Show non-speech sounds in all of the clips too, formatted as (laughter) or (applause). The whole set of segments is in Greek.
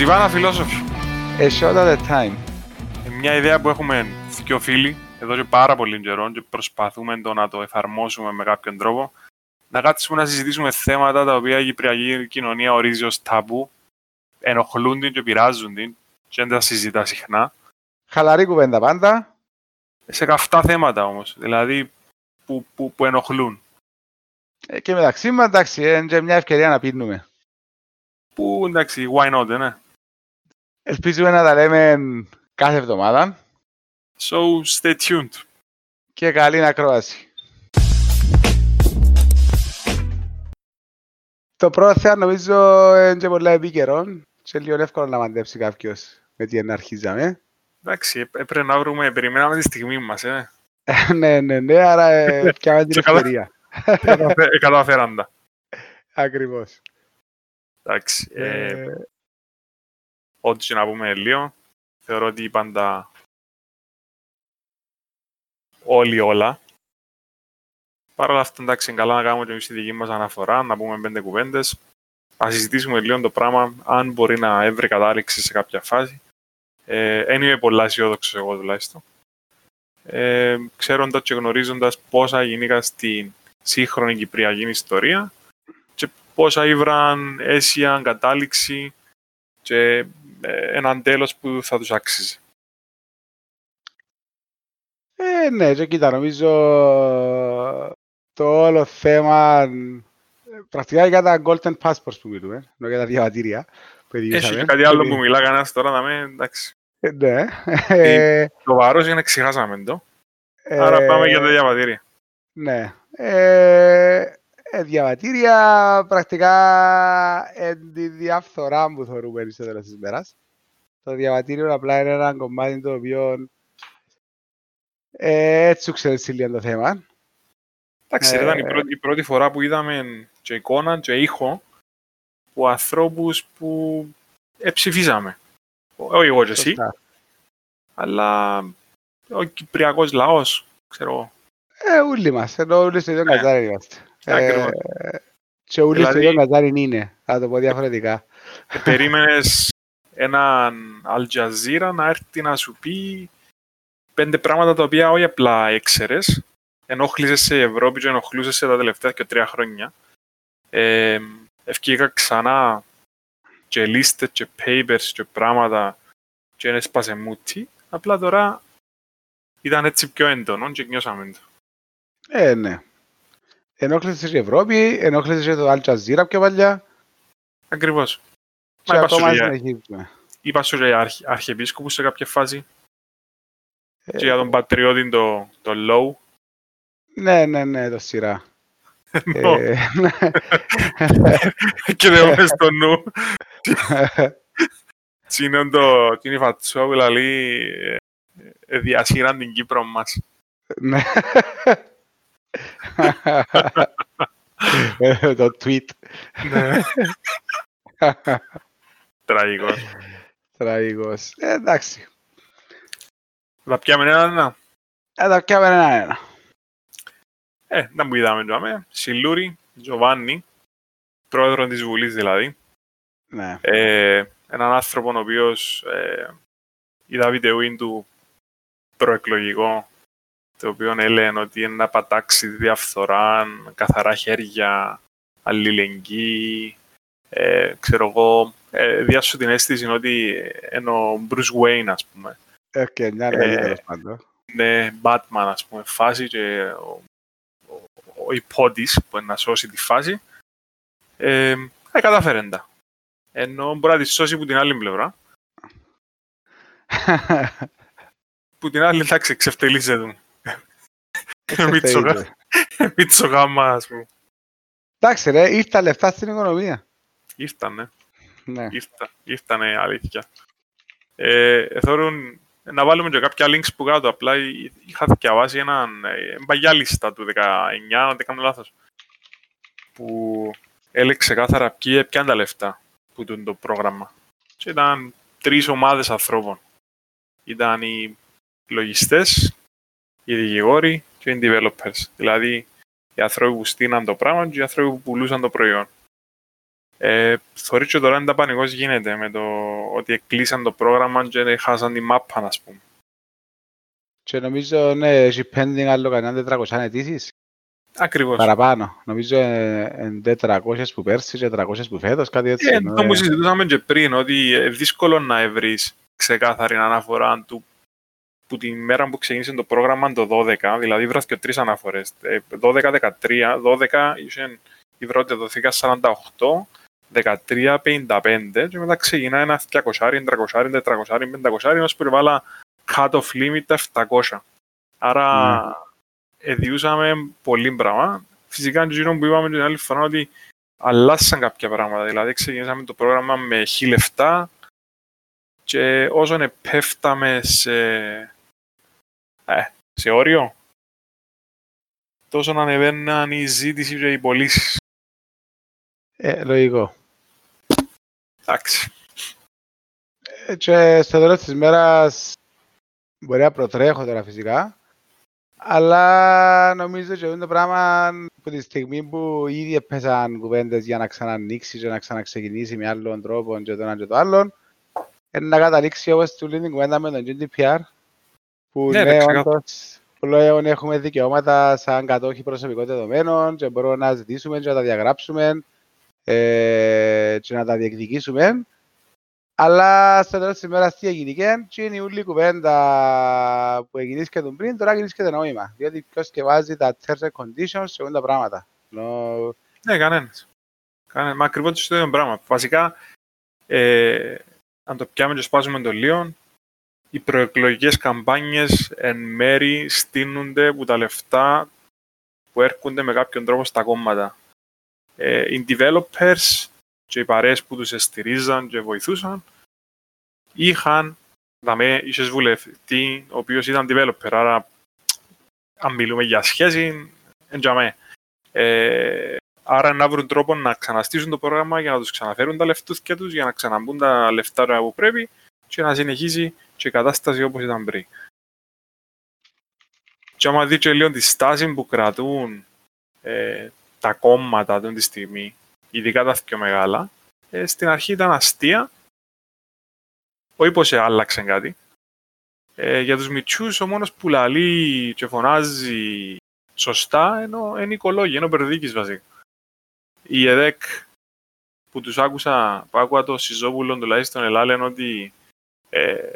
Ζιβάνα φιλόσοφη. A shot at a time. Ε, Μια ιδέα που έχουμε δύο φίλοι εδώ και πάρα πολύ καιρό και προσπαθούμε το να το εφαρμόσουμε με κάποιον τρόπο. Να κάτσουμε να συζητήσουμε θέματα τα οποία η κυπριακή κοινωνία ορίζει ως ταμπού, ενοχλούν την και πειράζουν την και δεν τα συζητά συχνά. Χαλαρή κουβέντα πάντα. Σε καυτά θέματα όμως, δηλαδή που, που, που ενοχλούν. Ε, και μεταξύ μας, εντάξει, είναι και μια ευκαιρία να πίνουμε. Που εντάξει, why not, ναι. Ελπίζουμε να τα λέμε κάθε εβδομάδα So stay tuned. και καλή ακρόαση. Το πρώτο θέμα νομίζω είναι και πολύ επίκαιρο και λίγο εύκολο να μαντέψει κάποιος με τι να αρχίζαμε. Εντάξει, ε- έπρεπε να βρούμε, περιμέναμε τη στιγμή μας, ε. ναι, ναι, ναι, άρα ε, (laughs) πιάμε την Και καλά. ευκαιρία. Καταφέ- ε, Καταφέραντα. Ακριβώς. Εντάξει. Ε, Ε, ό,τι και να πούμε λίγο, θεωρώ ότι πάντα όλοι όλα. Παρ' όλα αυτά, εντάξει, είναι καλά να κάνουμε και εμείς τη δική μας αναφορά, να πούμε πέντε κουβέντες. Να συζητήσουμε λίγο το πράγμα, αν μπορεί να έβρει κατάληξη σε κάποια φάση. Ε, δεν είμαι πολλά αισιόδοξος εγώ τουλάχιστον. Ε, ξέροντας και γνωρίζοντας πόσα γινήκα στην σύγχρονη κυπριακή ιστορία και πόσα ήβραν αίσια κατάληξη και ε, έναν τέλος που θα τους άξιζε. Ε, ναι, και κοίτα, νομίζω το όλο θέμα ε, πρακτικά για τα golden passports που μιλούμε, ενώ για τα διαβατήρια που Έχει διηγήσαμε. και κάτι άλλο που μιλά κανένας τώρα να με, εντάξει. Ε, Ναι. Ε, Το βαρός είναι ξεχάσαμε το. ε, Άρα πάμε για τα διαβατήρια. Ναι. Ε, ε, διαβατήρια πρακτικά εν τη διαφθορά που θεωρούμε στο τέλος της μέρας. Το διαβατήριο απλά είναι ένα κομμάτι το οποίο ε, έτσι ξέρεις λίγο το θέμα. Εντάξει, Ε, ήταν η πρώτη, η πρώτη φορά που είδαμε και εικόνα και ήχο που ανθρώπους που εψηφίζαμε. Όχι εγώ και εσύ, Σωστά. αλλά ο κυπριακός λαός, ξέρω εγώ. Ε, όλοι μας, ενώ όλοι στο ίδιο Ναι. κατάρι είμαστε. Ακριβώς. Ε, και όλοι στο Δηλαδή- ίδιο κατάρι είναι, θα το πω διαφορετικά. Ε, περίμενες έναν Al Jazeera να έρθει να σου πει πέντε πράγματα τα οποία όχι απλά έξερες, ενόχλησες σε Ευρώπη και ενοχλούσες σε τα τελευταία και τρία χρόνια. Ε, ευκήκα ξανά και λίστες και papers και πράγματα και έσπασε μούτι. Απλά τώρα ήταν έτσι πιο έντονο και νιώσαμε το. Ε, ναι. Ενόχλησε και η Ευρώπη, ενόχλησε και το Al Jazeera πιο παλιά Ακριβώς. και Μα είπα σου ακόμα και για- συνεχίζουμε. είπα σου και για αρχ, αρχιεπίσκοπους σε κάποια φάση Ε, και για τον πατριώτη το, το Low. Ναι, ναι, ναι, το σειρά. Νο. (laughs) Ε, (laughs) και δεν έχω στο νου. (laughs) Τι είναι το, τι είναι η φατσό που λέει ε, ε, διασύραν την Κύπρο μας. ναι. Ε, (laughs) το tweet. Ναι. (laughs) Τραγικός. Τραγικός. Ε, εντάξει. Θα πιάμε ένα-ένα. Ε, τα πιάμε ένα-ένα. Ε, να που είδαμε τώρα. Σιλούρι, Τζοβάνι, πρόεδρο της Βουλής δηλαδή. Ναι. Ε, έναν άνθρωπο ο οποίος ε, είδα βιντεοίν του προεκλογικό το οποίο έλεγε ότι είναι να πατάξει τη διαφθορά, καθαρά χέρια, αλληλεγγύη, ε, ξέρω εγώ, ε, διάσου την αίσθηση ότι είναι ο Bruce Wayne, ας πούμε. Ε, και μια Ε, λέγει τέλος πάντων. Είναι Batman, ας πούμε, φάση και ο, ο, ο υπότης που είναι να σώσει τη φάση. Ε, ε, κατάφερε τα. Ενώ μπορεί να τη σώσει από την άλλη πλευρά. (laughs) Που την άλλη, εντάξει, εξευτελίζεται. Μίτσο- (laughs) Μίτσο γάμα, ας πούμε. Εντάξει ρε, ήρθα λεφτά στην οικονομία. Ήρθανε, Ναι. ήρθα, ήρθανε αλήθεια. Ε, θεωρούν, να βάλουμε και κάποια links που κάτω, απλά εί- είχα διαβάσει έναν ε, παγιά λίστα του 19, αν δεν κάνω λάθος, που έλεγε ξεκάθαρα ποιοι έπιαν τα λεφτά που τούν το πρόγραμμα. Και ήταν τρεις ομάδες ανθρώπων. Ήταν οι λογιστές, οι δικηγόροι και οι developers. Δηλαδή, οι άνθρωποι που στείναν το πράγμα και οι άνθρωποι που πουλούσαν το προϊόν. Ε, θεωρείς και τώρα είναι πανικός γίνεται με το ότι εκκλείσαν το πρόγραμμα και χάσαν τη μάπα, ας πούμε. Και νομίζω, ναι, έχει pending άλλο κανένα 400 αιτήσεις. Ακριβώς. Παραπάνω. Νομίζω είναι 400 που πέρσι και 300 που φέτος, κάτι έτσι. Ε, το που συζητούσαμε και πριν, ότι είναι δύσκολο να βρεις ξεκάθαρη αναφορά του που τη μέρα που ξεκίνησε το πρόγραμμα το 12, δηλαδή βρέθηκε τρεις αναφορές. 12-13, 12 η πρώτη δοθήκα 48, 13-55 και μετά ξεκινά ένα 200, 300, 400, 500, ως που βάλα cut-off limit 700. Άρα mm. εδιούσαμε πολύ πράγμα. Φυσικά το που είπαμε την άλλη φορά ότι αλλάσαν κάποια πράγματα. Δηλαδή ξεκινήσαμε το πρόγραμμα με 1000 και όσο επέφταμε σε, ε, σε όριο, τόσο να ανεβαίναν η ζήτηση και οι πωλήσεις. Ε, λογικό. Εντάξει. Ε, και στο τέλος της μέρας μπορεί να προτρέχω τώρα φυσικά, αλλά νομίζω ότι το πράγμα από τη στιγμή που ήδη έπαιζαν κουβέντες για να ξανανοίξει και να ξαναξεκινήσει με άλλον τρόπο και το ένα και το άλλο, να καταλήξει όπως του λέει την κουβέντα με τον GDPR, που ναι, ναι όντως πλέον έχουμε δικαιώματα σαν κατόχοι προσωπικών δεδομένων και μπορούμε να ζητήσουμε και να τα διαγράψουμε ε, και να τα διεκδικήσουμε. Αλλά στο τέλος της ημέρας τι έγινε και είναι η όλη κουβέντα που έγινε και τον πριν, τώρα και νόημα. Διότι ποιος και βάζει τα terms and conditions σε όλα τα πράγματα. No... Ναι, κανένας. Κανένας. Μα ακριβώς το ίδιο πράγμα. Βασικά, ε, αν το πιάμε και σπάζουμε το λίγο, οι προεκλογικές καμπάνιες εν μέρη στείνονται από τα λεφτά που έρχονται με κάποιον τρόπο στα κόμματα. Ε, οι developers και οι παρέες που τους στηρίζαν και βοηθούσαν είχαν δαμε, είχες βουλευτή ο οποίος ήταν developer, άρα αν μιλούμε για σχέση, εντιαμέ. Ε, άρα να βρουν τρόπο να ξαναστήσουν το πρόγραμμα για να τους ξαναφέρουν τα λεφτούθια τους, για να ξαναμπούν τα λεφτά που πρέπει και να συνεχίσει και η κατάσταση όπως ήταν πριν. Και άμα δείτε λίγο τη στάση που κρατούν ε, τα κόμματα αυτή τη στιγμή, ειδικά τα πιο μεγάλα, ε, στην αρχή ήταν αστεία, όχι πως άλλαξε κάτι. Ε, για τους μητσούς ο μόνος που λαλεί και φωνάζει σωστά ενώ είναι οικολόγοι, ενώ περδίκης βασικά. Η ΕΔΕΚ που τους άκουσα, που άκουα το Σιζόπουλο τουλάχιστον ελάλεν ότι ε,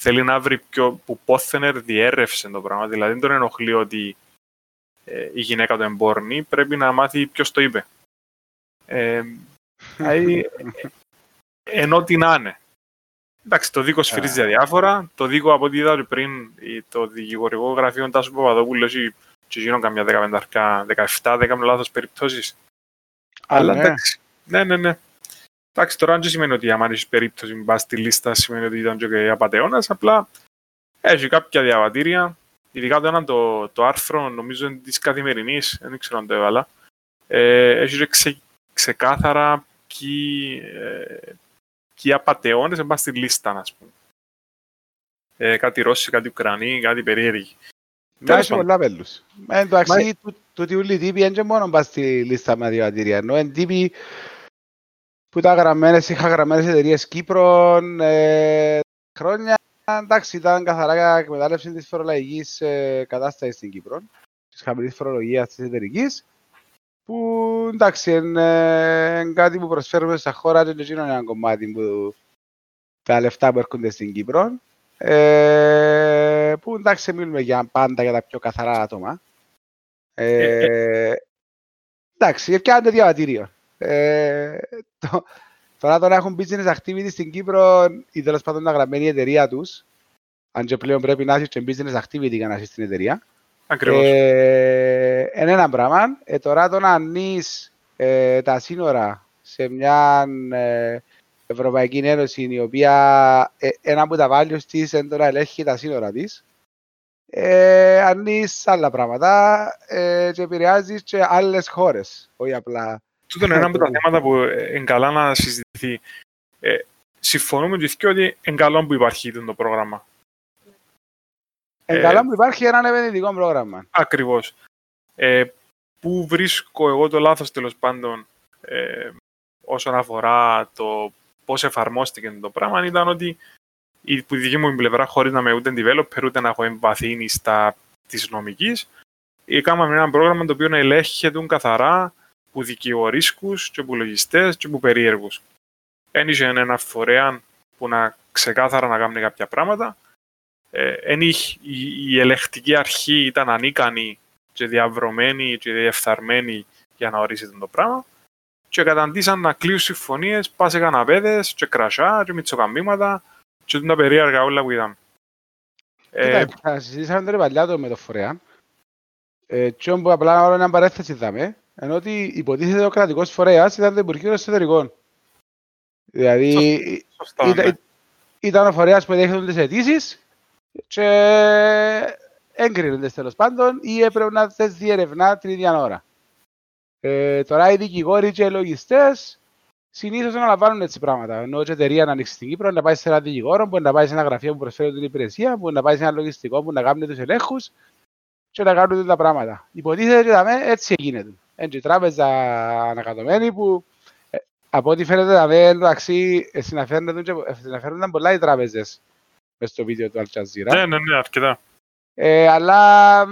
θέλει να βρει πιο, που Πόθενερ διέρευσε το πράγμα. Δηλαδή δεν τον ενοχλεί ότι ε, η γυναίκα του εμπόρνη, πρέπει να μάθει ποιος το είπε. Ε, (laughs) δηλαδή, ενώ τι να είναι. Εντάξει, το δίκο σφυρίζει διάφορα. Το δίκο από ό,τι είδα πριν, το δικηγορικό γραφείο Τάσου Παπαδόπουλου έχει και γίνω καμιά 15, 17, δεν κάνω λάθος περιπτώσεις. Αλλά ναι. εντάξει, ναι, ναι, ναι. Εντάξει, τώρα δεν σημαίνει ότι άμα έχεις περίπτωση μπα στη λίστα σημαίνει ότι ήταν και απαταιώνας, απλά έχει κάποια διαβατήρια ειδικά το ένα το, το άρθρο, νομίζω είναι της καθημερινής, δεν ξέρω αν το έβαλα, ε, έχει ξε, ξεκάθαρα ποιοι, ε, ποιοι απαταιώνες πάνε στη λίστα, ας πούμε. Ε, κάτι Ρώσοι, κάτι Ουκρανοί, κάτι περίεργοι. έχει πολλά πέλους. Εν τω αξί, τούτοι ούλοι τύποι είναι μόνο πάνε στη λίστα με διαβατήρια, ενώ είναι τύποι που ήταν γραμμένες, είχα γραμμένες εταιρείες Κύπρων ε, χρόνια εντάξει, ήταν καθαρά εκμετάλλευση της φορολογικής ε, κατάστασης στην Κύπρο, της χαμηλής φορολογίας της εταιρικής, που εντάξει, είναι ε, κάτι που προσφέρουμε στα χώρα και είναι ένα κομμάτι που τα λεφτά που έρχονται στην Κύπρο. Ε, που εντάξει, μιλούμε για πάντα για τα πιο καθαρά άτομα. Ε, ε εντάξει, έφτιανε διαβατήριο. Ε, το, Τώρα τώρα έχουν business activity στην Κύπρο ή τέλος πάντων να γραμμένη η εταιρεία τους. Αν και πλέον πρέπει να έχεις και business activity για να έχεις την εταιρεία. Ακριβώς. Ε, είναι ένα πράγμα. Ε, τώρα το να ανείς ε, τα σύνορα σε μια ε, Ευρωπαϊκή Ένωση η οποία ε, ένα από τα values της είναι τώρα ελέγχει τα σύνορα της. Ε, ανείς άλλα πράγματα ε, και επηρεάζεις και άλλες χώρες, όχι απλά Τούτο είναι ένα από τα θέματα που είναι καλά να συζητηθεί. Ε, συμφωνούμε και ότι είναι καλό που υπάρχει το πρόγραμμα. Είναι καλά που υπάρχει ένα επενδυτικό πρόγραμμα. Ακριβώς. Ε, πού βρίσκω εγώ το λάθος τέλος πάντων ε, όσον αφορά το πώς εφαρμόστηκε το πράγμα ήταν ότι η που δική μου πλευρά, χωρίς να είμαι ούτε developer, ούτε να έχω εμβαθύνει στα της νομικής, έκαναμε ένα πρόγραμμα το οποίο ελέγχεται καθαρά που δικαιορίσκους και που λογιστές και που περίεργους. Ένιξε ένα φορέα που να ξεκάθαρα να κάνει κάποια πράγματα. Ε, η, η ελεκτική αρχή ήταν ανίκανη και διαβρωμένη και διεφθαρμένη για να ορίσει το πράγμα και καταντήσαν να κλείσουν συμφωνίες, πά σε καναπέδες και κρασιά και μητσοκαμβήματα και τα περίεργα όλα που είδαμε. Ε, συζήτησαμε τον παλιά με το φορέα ε, και όπου απλά όλο ένα παρέθεση είδαμε ενώ ότι υποτίθεται ο κρατικός φορέας ήταν το Υπουργείο Εσωτερικών. Δηλαδή Σωστά, ήταν, ναι. ήταν ο φορέας που δέχεται τις αιτήσεις και έγκρινονται τέλος πάντων ή έπρεπε να θες διερευνά την ίδια ώρα. Ε, τώρα οι δικηγόροι και οι λογιστές συνήθως αναλαμβάνουν έτσι πράγματα. Ενώ η εταιρεία να ανοίξει στην Κύπρο, να πάει σε ένα δικηγόρο, μπορεί να πάει σε ένα γραφείο που προσφέρει την υπηρεσία, μπορεί να πάει σε ένα λογιστικό που να κάνει τους ελέγχους και να κάνουν τα πράγματα. Υποτίθεται ότι έτσι γίνεται. Έτσι η τράπεζα ανακατωμένη που ε, από ό,τι φαίνεται να εντάξει συναφέρονται πολλά οι τράπεζες μες στο βίντεο του Al Ναι, ναι, ναι, αρκετά. Ε, αλλά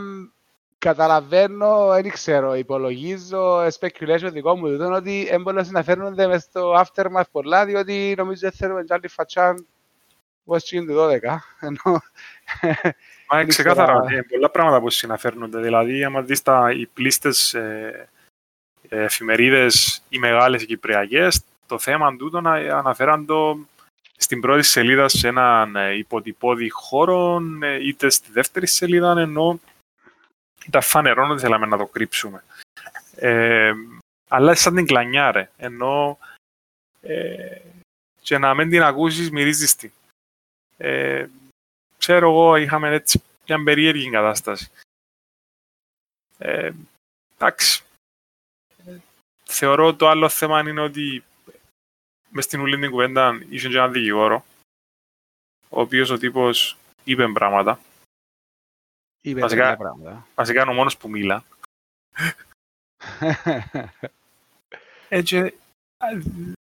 καταλαβαίνω, δεν ξέρω, υπολογίζω, speculation δικό μου, δεν ότι έμπολες να φέρνονται μες στο aftermath πολλά, διότι νομίζω δεν θέλουμε κι άλλη φατσάν όπως είναι το 12. Ενώ... Μα ξεκάθαρα, ε, πολλά πράγματα που συναφέρνονται. Δηλαδή, άμα δεις τα, οι πλήστες ε, εφημερίδες, οι μεγάλες οι κυπριακές, το θέμα τούτο να αναφέραν το στην πρώτη σελίδα σε έναν ε, υποτυπώδη χώρο, ε, είτε στη δεύτερη σελίδα, ενώ ήταν φανερό ότι θέλαμε να το κρύψουμε. Ε, αλλά σαν την κλανιά, ρε. Ενώ ε, και να μην την ακούσεις μυρίζεις την. Ε, ξέρω εγώ, είχαμε έτσι μια περίεργη κατάσταση. Ε, εντάξει. Θεωρώ το άλλο θέμα είναι ότι μες στην ουλή την κουβέντα είχε και έναν δικηγόρο, ο οποίος ο τύπος είπε πράγματα. Είπε βασικά, πράγματα. Βασικά είναι ο μόνος που μίλα. Έτσι,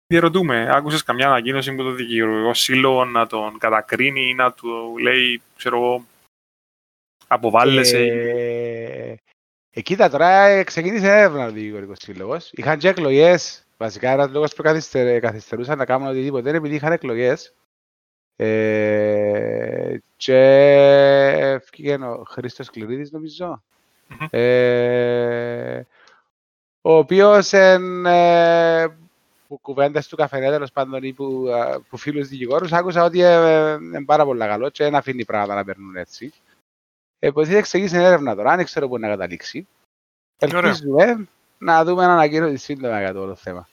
διερωτούμε, άκουσες καμιά ανακοίνωση που το δικηγορικό σύλλογο να τον κατακρίνει ή να του λέει, ξέρω εγώ, αποβάλλεσαι. Ε, ε, κοίτα, τώρα ξεκίνησε έρευνα ο δικηγορικός σύλλογος. Είχαν και εκλογές Βασικά ένας λόγος που καθυστερούσαν να κάνουν οτιδήποτε είναι επειδή είχαν εκλογές ε, και έφυγε ο Χρήστος Κληρίδης νομίζω ε, ο οποίος εν ε, που κουβέντες του καφενέ τέλος πάντων ή που, που φίλους δικηγόρους άκουσα ότι είναι πάρα πολύ καλό και δεν αφήνει πράγματα να περνούν έτσι. Επειδή ξεκίνησε έρευνα τώρα, δεν ξέρω πού να καταλήξει. Ελπίζουμε να δούμε ένα ανακοίνωση σύντομα για το όλο θέμα.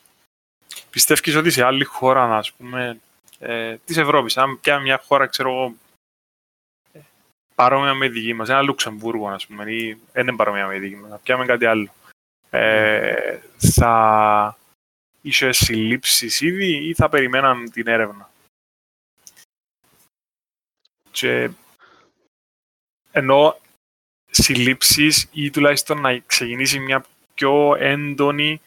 Πιστεύεις ότι σε άλλη χώρα, ας πούμε, ε, της Ευρώπης, αν πια μια χώρα, ξέρω εγώ, παρόμοια με δική μας, ένα Λουξεμβούργο, ας πούμε, ή δεν είναι παρόμοια με δική μας, πιάμε κάτι άλλο, ε, θα είσαι συλλήψεις ήδη ή θα περιμέναν την έρευνα; Και ενώ συλλήψεις ή τουλάχιστον να ξεκινήσει μια πιο έντονη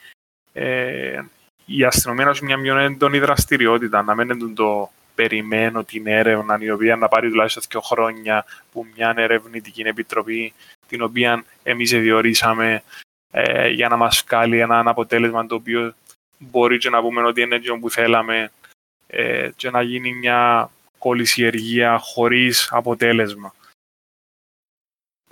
ε, η αστυνομία να έχει μια πιο έντονη δραστηριότητα, να μην το περιμένω την έρευνα η οποία να πάρει τουλάχιστον δύο χρόνια που μια ερευνητική επιτροπή την οποία εμείς διορίσαμε ε, για να μας βγάλει ένα αποτέλεσμα το οποίο μπορεί και να πούμε ότι είναι έτσι που θέλαμε ε, και να γίνει μια κολλησιεργία χωρίς αποτέλεσμα.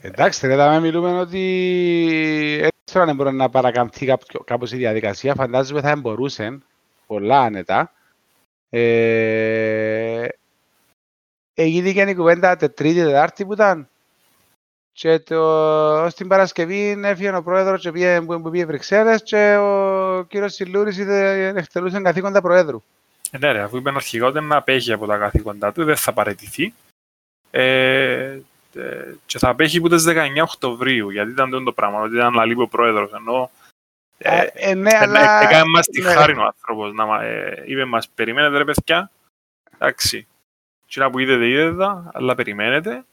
Εντάξει, ρε, μιλούμε ότι ξέρω αν μπορεί να παρακαμφθεί κάπως η διαδικασία. Φαντάζομαι θα μπορούσε πολλά άνετα. Ε, έγινε και η κουβέντα τετρίτη, τετάρτη που ήταν. Και το, στην Παρασκευή έφυγε ο πρόεδρος και πήγε, που πήγε Βρυξέλλες και ο κύριος Σιλούρης εκτελούσε καθήκοντα προέδρου. Ε, ναι, ρε, αφού είπε αρχικά ότι να απέχει από τα καθήκοντα του, δεν θα παραιτηθεί. Ε, ε, και θα απέχει που τις 19 Οκτωβρίου, γιατί ήταν το πράγμα, ότι ήταν λαλίπο πρόεδρος, ενώ ε, ε, ναι, αλλά... Έκανε μας τη ναι. χάρη ο άνθρωπος, να, ε, είπε μας, περιμένετε ρε παιδιά, εντάξει, και που είδετε είδετε, αλλά περιμένετε,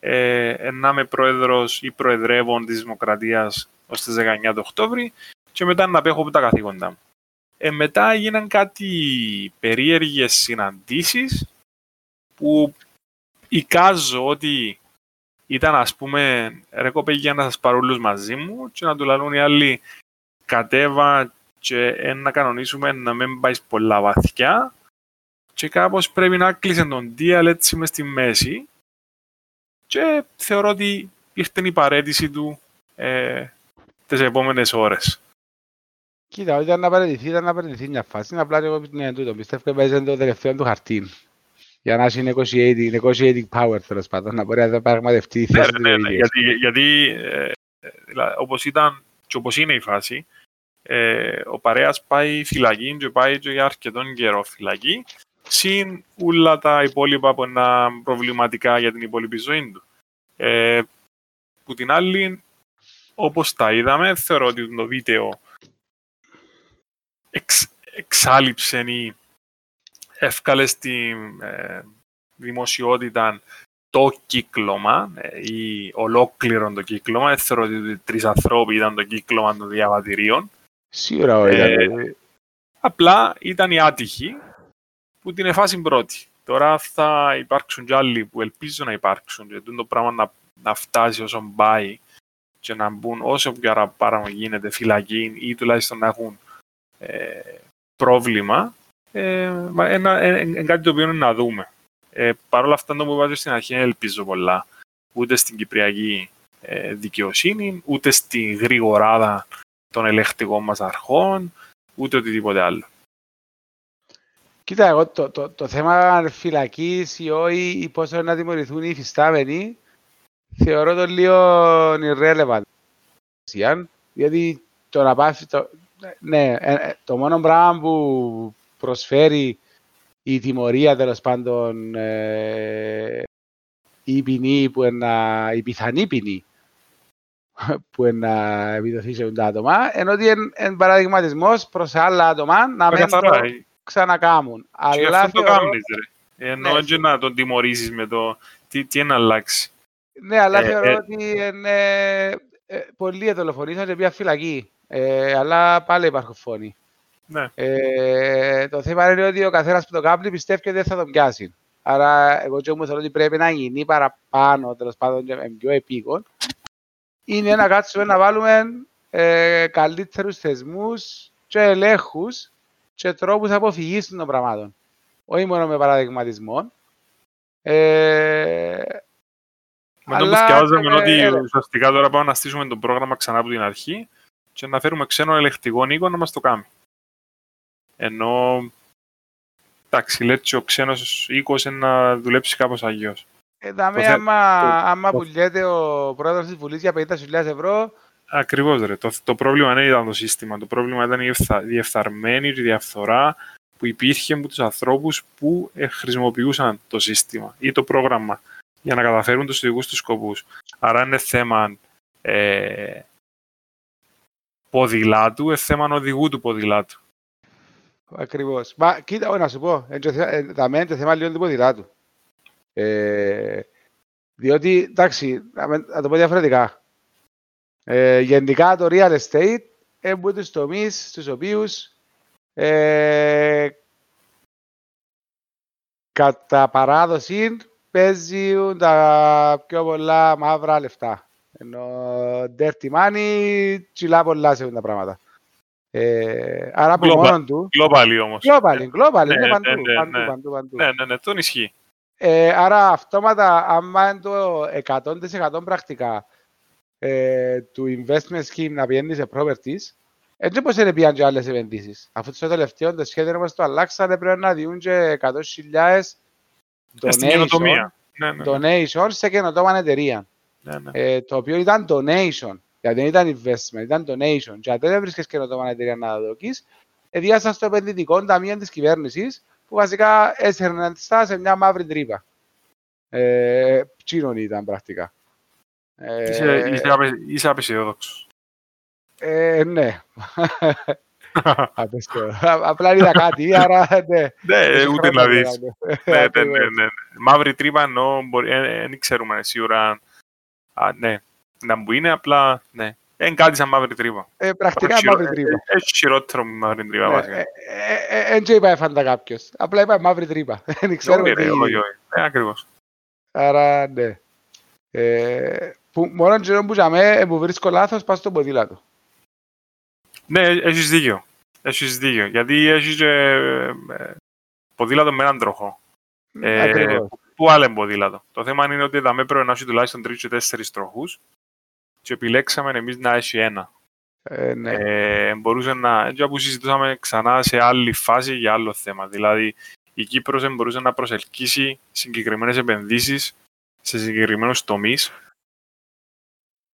ε, να είμαι πρόεδρος ή προεδρεύων της Δημοκρατίας ως τις 19 του Οκτώβρη και μετά να απέχω από τα καθήκοντα μου. Ε, μετά έγιναν κάτι περίεργες συναντήσεις που εικάζω ότι ήταν ας πούμε ρε κοπέγια να σας παρούλους μαζί μου και να του λαλούν οι άλλοι κατέβα και να κανονίσουμε να μην πάει πολλά βαθιά και κάπως πρέπει να κλείσει τον deal έτσι μες στη μέση και θεωρώ ότι ήρθε η παρέτηση του ε, τις επόμενες ώρες. Κοίτα, όταν ήταν να παραιτηθεί, ήταν να παραιτηθεί μια φάση. Είναι απλά εγώ ναι, τούτο. Πιστεύω ότι παίζει το τελευταίο του χαρτί. Για να έχει negotiating, negotiating power, τέλος πάντων, να μπορεί να πραγματευτεί η Ναι, θέση ναι, του. ναι, γιατί, γιατί ε, δηλαδή, όπως ήταν και όπως είναι η φάση, ε, ο παρέας πάει φυλακή και πάει και για αρκετόν καιρό φυλακή, συν όλα τα υπόλοιπα που είναι προβληματικά για την υπόλοιπη ζωή του. Ε, που την άλλη, όπως τα είδαμε, θεωρώ ότι το βίντεο εξ, εξάλληψε ή εύκαλες στην ε, δημοσιότητα το κύκλωμα ε, ή ολόκληρο το κύκλωμα. Δεν θεωρώ ότι τρεις ανθρώποι ήταν το κύκλωμα των διαβατηρίων. Σίγουρα όχι. Ε, ήταν. Απλά ήταν οι άτυχοι που την εφάσιν πρώτη. Τώρα θα υπάρξουν κι άλλοι που ελπίζω να υπάρξουν γιατί το πράγμα να, να φτάσει όσο πάει και να μπουν όσο πιο παραπάνω γίνεται φυλακή ή τουλάχιστον να έχουν ε, πρόβλημα ε, μα ένα, ε, ε, κάτι το οποίο είναι να δούμε. Ε, Παρ' όλα αυτά, το που είπατε στην αρχή, δεν ελπίζω πολλά ούτε στην κυπριακή ε, δικαιοσύνη, ούτε στη γρήγοράδα των ελεκτικών μας αρχών, ούτε οτιδήποτε άλλο. Κοίτα, εγώ το, το, το θέμα φυλακής ή όχι, ή πόσο να τιμωρηθούν οι υφιστάμενοι, θεωρώ το λίγο irrelevant. Γιατί το να πάει. Το, ναι, ε, ε, το μόνο πράγμα που προσφέρει η τιμωρία τέλος πάντων ε, η ποινή που είναι η πιθανή ποινή που είναι να επιδοθεί σε τα άτομα, ενώ ότι είναι εν παραδειγματισμός προς άλλα άτομα να μην το Καθαρά, ε, ξανακάμουν. και Αλλά αυτό το θεωρώ- κάνεις, ρε. Ενώ Ναι. και να τον τιμωρήσεις με το τι, τι είναι να αλλάξει. Ναι, αλλά Ε, θεωρώ ε, ότι είναι ε, πολλοί δολοφονήσαν και πήγαν φυλακή. Ε, αλλά πάλι υπάρχουν φόνοι. Ναι. Ε, το θέμα είναι ότι ο καθένας που το κάνει πιστεύει ότι δεν θα τον πιάσει. Άρα, εγώ και μου θεωρώ ότι πρέπει να γίνει παραπάνω, τέλος πάντων, και με πιο επίγον. Είναι να κάτσουμε να βάλουμε ε, καλύτερους θεσμούς και ελέγχους και τρόπους αποφυγής των πραγμάτων. Όχι μόνο με παραδειγματισμό. Ε, Με το που Αλλά σκιάζαμε και με- ότι ε, ουσιαστικά τώρα πάμε να στήσουμε το πρόγραμμα ξανά από την αρχή και να φέρουμε ξένο ελεκτικό οίκο να μας το κάνει. Ενώ, εντάξει, λέει και ο ξένος οίκος είναι να δουλέψει κάπως αγιώς. Ε, δάμε, θε- άμα, το- άμα το- πουλιέται ο πρόεδρος της Βουλής για 50.000 ευρώ, Ακριβώς ρε. Το, το πρόβλημα δεν ήταν το σύστημα. Το πρόβλημα ήταν η ευθα, διεφθαρμένη, η διαφθορά που υπήρχε από τους ανθρώπους που ε, χρησιμοποιούσαν το σύστημα ή το πρόγραμμα για να καταφέρουν τους δικούς τους σκοπούς. Άρα είναι θέμα ε, ποδηλάτου, είναι θέμα οδηγού του ποδηλάτου. Ακριβώς. Μα κοίτα, όχι, να σου πω, ε, το θε- ε, δάμε είναι το θέμα λίγο του ποδηλάτου. Ε, διότι, εντάξει, να, με- να το πω διαφορετικά. Ε, γενικά το real estate είναι από τους τομείς στους οποίους ε, κατά παράδοση παίζουν τα πιο πολλά μαύρα λεφτά. Ενώ dirty money, τσιλά πολλά σε αυτά τα πράγματα. Ε, άρα από Global. μόνο του, Global όμως. global, global, Ναι, είναι ναι, παντού, ναι, παντού, ναι. παντού, παντού. Ναι, ναι, ναι, τον ισχύει. Ε, άρα αυτόματα, άμα είναι το 100% πρακτικά ε, του investment scheme να πηγαίνει σε properties, έτσι πώς είναι πήγαν και άλλες επενδύσεις. Αφού στο τελευταίο το σχέδιο μας το αλλάξανε πρέπει να διούν και 100.000 Ε, Στην καινοτομία. Ναι, ναι, ναι, donation σε καινοτόμα εταιρεία. ναι, ναι. Ε, το οποίο ήταν donation. Δηλαδή δεν ήταν investment, ήταν donation. Και αν δεν βρίσκεις καινοτόμα εταιρεία να τα δοκείς, εδιάσα στο επενδυτικό ταμείο της κυβέρνησης, που βασικά έσαιρναν τα σε μια μαύρη τρύπα. Ε, τσίνον ήταν πρακτικά. Ε, Είσαι, είσαι, απε- είσαι απεσιόδοξος. ε, ναι. Απέστω. Απλά είδα κάτι, άρα ναι. Ναι, Έχει ούτε χρόνο να δεις. δηλαδή. Ναι, ναι, ναι, Ακριβώς. ναι, ναι. Μαύρη τρύπα εννοώ, μπορεί- ε, ε, δεν ξέρουμε σίγουρα. Α, ναι, να μου είναι απλά, ναι. Είναι κάτι σαν μαύρη τρύπα. Ε, πρακτικά Έχει μαύρη χειρο- τρύπα. Έχει χειρότερο με μαύρη τρύπα, Ε, βασικά. ε, ε, ε, Δεν είπα φάντα κάποιος. Απλά είπα μαύρη τρύπα. (laughs) Δεν ξέρουμε Όχι, ρε, τι... όχι, όχι. Ε, ακριβώς. Άρα, ναι. Ε, που, μόνο τζιρόν που τζαμέ, που βρίσκω λάθος, πας στο ποδήλατο. Ναι, έχεις δίκιο. Έχεις δίκιο. Γιατί έχεις και ε, ε, ποδήλατο με έναν τροχό. Ε, Ακριβώς. Πού άλλο είναι ποδήλατο; Το θέμα είναι ότι θα με έπρεπε να έχει τουλάχιστον τρεις και τέσσερις τροχούς και επιλέξαμε εμείς να έχει ένα. Ε, ναι. Ε, μπορούσε να, έτσι που συζητούσαμε ξανά σε άλλη φάση για άλλο θέμα. Δηλαδή, η Κύπρος δεν μπορούσε να προσελκύσει συγκεκριμένες επενδύσεις σε συγκεκριμένους τομείς,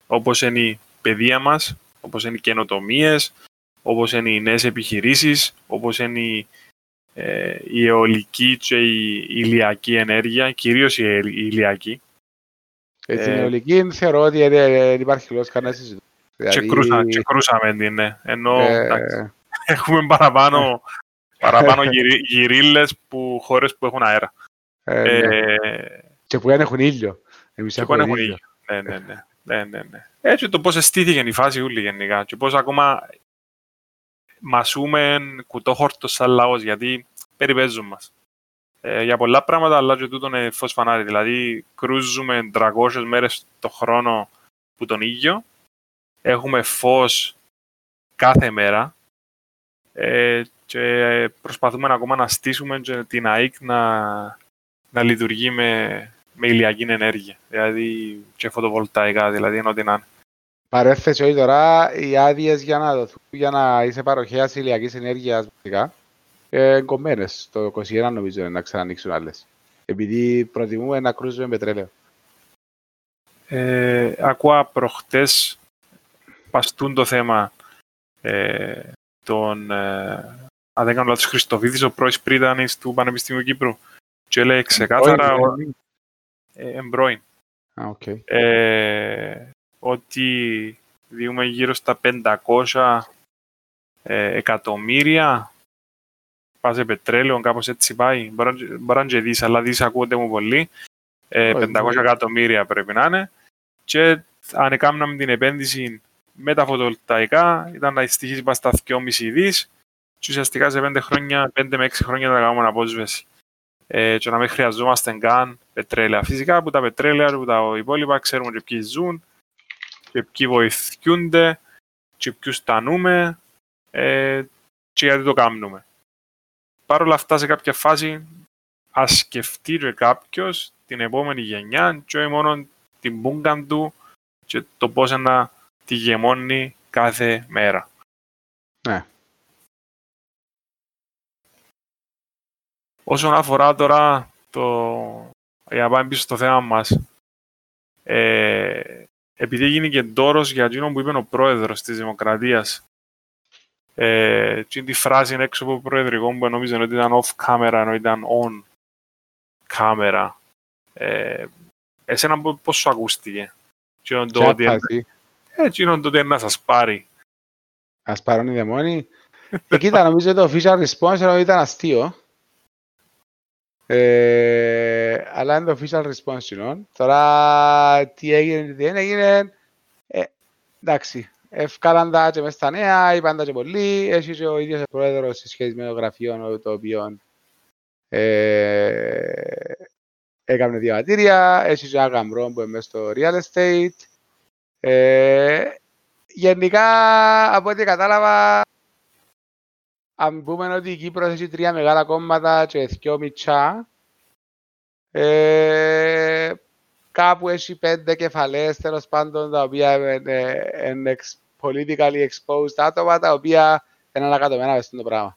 όπως είναι η παιδεία μας, όπως είναι οι καινοτομίες, όπως είναι οι νέες επιχειρήσεις, όπως είναι η, ε, η αιωλική και η ηλιακή ενέργεια, κυρίως η, ελ- η ηλιακή. Ε, την ε, αιωλική θεωρώ ότι ε, ε, δεν υπάρχει λόγος κανένα συζήτηση. Και, κρούσα, και κρούσαμε την, ναι. Ενώ ε, εντάξει, έχουμε παραπάνω, (laughs) παραπάνω γυρί, γυρίλες που χώρες που έχουν αέρα. ε, ναι. Ε, Και που δεν έχουν ήλιο. Εμείς και έχουμε που έχουν ήλιο. ήλιο. Ναι, ναι, ναι. ναι, ναι, ναι. Έτσι το πώς αισθήθηκε η φάση ούλη γενικά και πώς ακόμα μασούμε κουτόχορτος σαν λαός γιατί περιπέζουν μας. Ε, για πολλά πράγματα αλλά και τούτο είναι φως φανάρι. Δηλαδή κρούζουμε 300 μέρες το χρόνο που τον ήλιο. Έχουμε φως κάθε μέρα ε, και προσπαθούμε ακόμα να στήσουμε και την ΑΕΚ να, να λειτουργεί με, με ηλιακή ενέργεια. Δηλαδή και φωτοβολταϊκά, δηλαδή ενώ την αν. Παρέθεση όχι τώρα, οι άδειες για να δοθούν για να είσαι παροχέας ηλιακής ενέργειας βασικά, ε, κομμένες. Το 21 νομίζω να ξανανοίξουν άλλες. Επειδή προτιμούμε να κρούζουμε πετρέλαιο. Ε, ακούω προχτές πας τούν το θέμα ε, των ε, αν δεν κάνω λάθος Χριστοφίδης, ο πρώην πρίτανης του Πανεπιστημίου Κύπρου και έλεγε ξεκάθαρα Όχι, ε, εμπρώην. Α, οκ. ε, ότι διούμε γύρω στα 500 ε, εκατομμύρια πάει σε πετρέλαιο, κάπως έτσι πάει. Μπορεί να- μπορεί να και δεις, αλλά δεις ακούγονται μου πολύ. Ε, Όχι, 500 μπορεί. εκατομμύρια πρέπει να είναι. Και αν έκαναμε την επένδυση με τα φωτοβολταϊκά, ήταν να στοιχίζει πάνω στα 2,5 δις και ουσιαστικά σε 5, χρόνια, 5 με 6 χρόνια να κάνουμε απόσβεση. Ε, και να μην χρειαζόμαστε καν πετρέλαια. Φυσικά από τα πετρέλαια, από τα υπόλοιπα, ξέρουμε και ποιοι ζουν και ποιοι βοηθούνται και ποιους τανούμε ε, και γιατί το κάνουμε. Παρ' όλα αυτά, σε κάποια φάση, ας σκεφτεί και κάποιος την επόμενη γενιά και όχι μόνο την μπούγκα του και το πώς να τη γεμώνει κάθε μέρα. Ναι. Όσον αφορά τώρα το... για να πάμε πίσω στο θέμα μας, ε, επειδή έγινε και ντόρος για εκείνο που είπε ο πρόεδρος της Δημοκρατίας, ε, και τη φράση είναι έξω από το προεδρικό που νόμιζε ότι ήταν off camera ενώ ήταν on camera. Ε, εσένα πο- πώς σου ακούστηκε; Εκείνο το Ποια ότι, φάση. ε, εκείνο το ότι είναι να σας πάρει. Ας πάρουν οι δαιμόνοι. Ε, κοίτα, νομίζω το official response ενώ ήταν αστείο. Ε, αλλά είναι το official response, you know. Τώρα, τι έγινε, τι δεν έγινε. Ε, εντάξει, ευκάλαν τα και μες στα νέα, είπαν τα και πολλοί. Έχει και ο ίδιος ο πρόεδρος σε σχέση με το γραφείο το οποίο ε, έκανε διαβατήρια. Έχει και ένα γαμπρό που είναι μέσα στο real estate. Ε, γενικά, από ό,τι κατάλαβα, αν πούμε ότι η Κύπρος έχει τρία μεγάλα κόμματα και δυο μητσά, ε, κάπου έχει πέντε κεφαλές, τέλος πάντων, τα οποία είναι, είναι ex- politically exposed άτομα, τα οποία είναι ανακατωμένα μες στο πράγμα.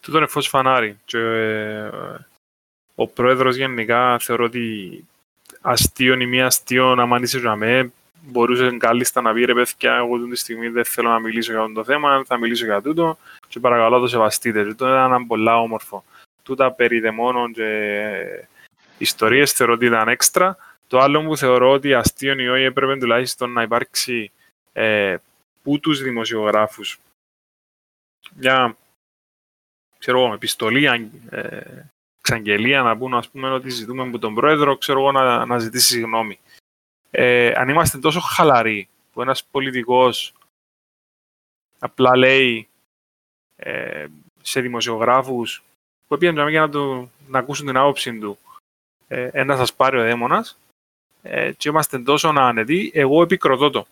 Τούτο είναι φως φανάρι. Και, ε, ο πρόεδρος γενικά θεωρώ ότι αστείο ή μη αστείο να μ' είσαι για μέ, μπορούσε κάλλιστα να πει ρε παιδιά, εγώ αυτή τη στιγμή δεν θέλω να μιλήσω για αυτό το θέμα, θα μιλήσω για τούτο και παρακαλώ το σεβαστείτε. Τούτο είναι ένα πολλά όμορφο. Τούτα περί δαιμόνων και ιστορίες θεωρώ ότι ήταν έξτρα. Το άλλο που θεωρώ ότι αστείο ή όχι έπρεπε τουλάχιστον να υπάρξει ε, που τους δημοσιογράφους μια ξέρω εγώ, επιστολή, αν- ε, εξαγγελία να πούν ας πούμε ότι ζητούμε από τον πρόεδρο ξέρω εγώ να, να ζητήσει συγγνώμη. Ε, αν είμαστε τόσο χαλαροί που ένας πολιτικός απλά λέει ε, σε δημοσιογράφους που πήγαν για να, το, να ακούσουν την άποψη του ε, ένα σας πάρει ο δαίμονας ε, και είμαστε τόσο άνετοι, εγώ επικροτώ το.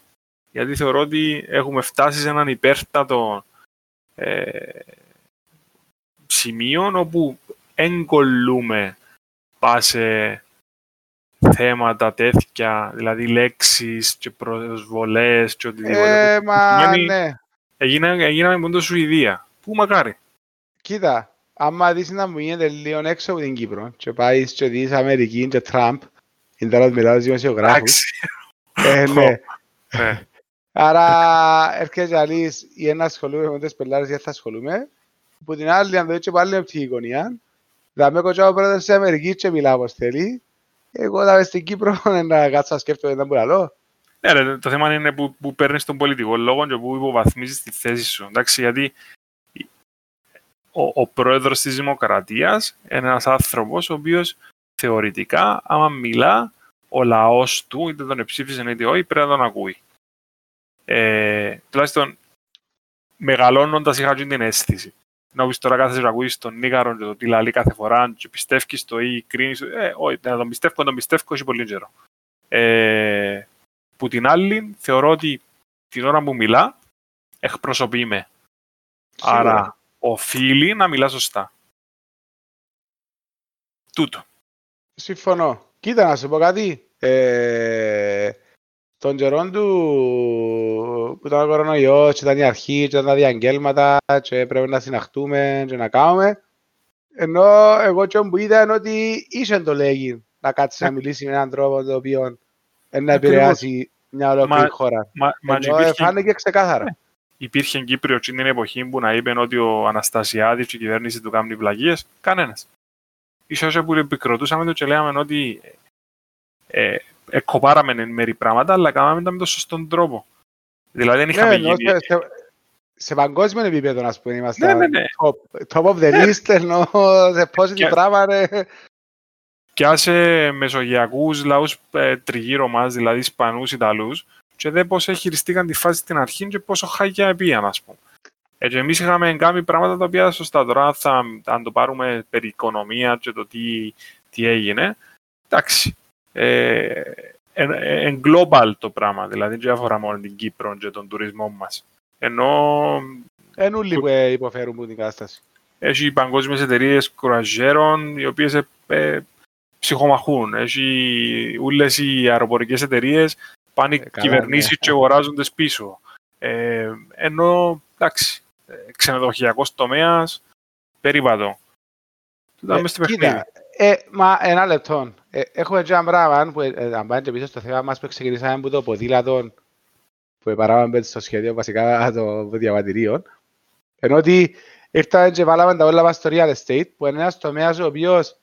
Γιατί θεωρώ ότι έχουμε φτάσει σε έναν υπέρτατο ε, σημείο όπου εγκολούμε πάσε θέματα τέτοια, δηλαδή λέξεις και προσβολές και οτιδήποτε. Ε, μα ναι. Έγιναμε, έγιναμε μόνο Σουηδία. Πού μακάρι. Κοίτα, άμα δεις να μου γίνεται λίγο έξω από την Κύπρο και πάεις και δεις Αμερική και Τραμπ, είναι τώρα μιλάω στους δημοσιογράφους. Ε, ναι. Ε. (laughs) Άρα έρχεσαι να λύσεις ή ένα ασχολούμαι με τις πελάρες γιατί θα ασχολούμαι. Που την άλλη, αν το δεις και πάλι από την γωνία, θα με κοτσάω πρόεδρος της Αμερικής και μιλάω όπως θέλει. Εγώ θα είμαι στην Κύπρο (laughs) να κάτσω να σκέφτομαι να μπουραλώ. Ναι, ρε, το θέμα είναι που, που παίρνεις τον πολιτικό λόγο και που υποβαθμίζεις τη θέση σου. Εντάξει, γιατί ο, ο πρόεδρος της Δημοκρατίας είναι ένας άνθρωπος ο οποίος θεωρητικά, άμα μιλά, ο λαός του, είτε τον εψήφιζε είτε όχι, πρέπει να τον ακούει. Ε, τουλάχιστον μεγαλώνοντας είχα την αίσθηση. Να πεις τώρα κάθε ακούει τον Νίγαρο και το τι λέει κάθε φορά και πιστεύει το ή κρίνεις. Ε, όχι, να τον πιστεύω, να τον πιστεύω, όχι πολύ καιρό. Ε, που την άλλη, θεωρώ ότι την ώρα που μιλά, εκπροσωπεί με. Άρα, οφείλει να μιλά σωστά. Τούτο. Συμφωνώ. Κοίτα να σου πω κάτι. Ε, τον καιρό του που ήταν ο κορονοϊός και ήταν η αρχή και ήταν τα διαγγέλματα και πρέπει να συναχτούμε και να κάνουμε ενώ εγώ και που ήταν ότι είσαι το λέγει να κάτσει να μιλήσει με έναν τρόπο το οποίο να επηρεάσει μια ολόκληρη χώρα. Μα, μα Ενώ υπήρχε, φάνηκε ξεκάθαρα. υπήρχε Κύπριο στην εποχή που να είπε ότι ο Αναστασιάδης και η κυβέρνηση του κάνουν βλαγίες. Κανένας. Ίσως που επικροτούσαμε το και λέγαμε ότι ε, εκκοπάραμε εν μέρη πράγματα, αλλά κάναμε τα με τον σωστό τρόπο. Δηλαδή δεν είχαμε Ναι, γίνει... ενώ σε, σε, σε παγκόσμιο επίπεδο, ας πούμε, είμαστε Ναι, ναι, ναι. top, top of the list, ενώ σε πόση Και- πράγμα, ρε. και άσε μεσογειακούς λαούς ε, τριγύρω μας, δηλαδή Ισπανούς, Ιταλούς, και δε πώς χειριστήκαν τη φάση στην αρχή και πόσο χάγια επίαν, ας πούμε. Έτσι, εμείς είχαμε κάνει πράγματα τα οποία σωστά. Τώρα, θα, αν το πάρουμε περί οικονομία και το τι, τι έγινε, εντάξει. Ε, εν, εν global το πράγμα, δηλαδή δεν αφορά μόνο την Κύπρο και τον τουρισμό μας. Ενώ Εν ούλοι που ε, υποφέρουν που την κατάσταση. έχει παγκόσμιες εταιρείες κουραζιέρων οι οποίες ε, ε, ψυχομαχούν. Έχει όλες οι αεροπορικές εταιρείες πάνε Ε, καλά, κυβερνήσεις ναι. και αγοράζουν τις πίσω. Ε, ενώ, εντάξει, ε, ξενοδοχειακός τομέας, περίπατο. Τούτα Ε, μες στο παιχνίδι. κοίτα, ε, μα ένα λεπτό. Ε, έχουμε και ένα πράγμα που, ε, αν πάνε και πίσω στο θέμα μας που ξεκινήσαμε από το ποδήλατο που παράβαμε στο σχέδιο βασικά των διαβατηρίων. Ενώ ότι ήρθαμε και βάλαμε τα όλα μας στο real estate που είναι ένας τομέας ο οποίος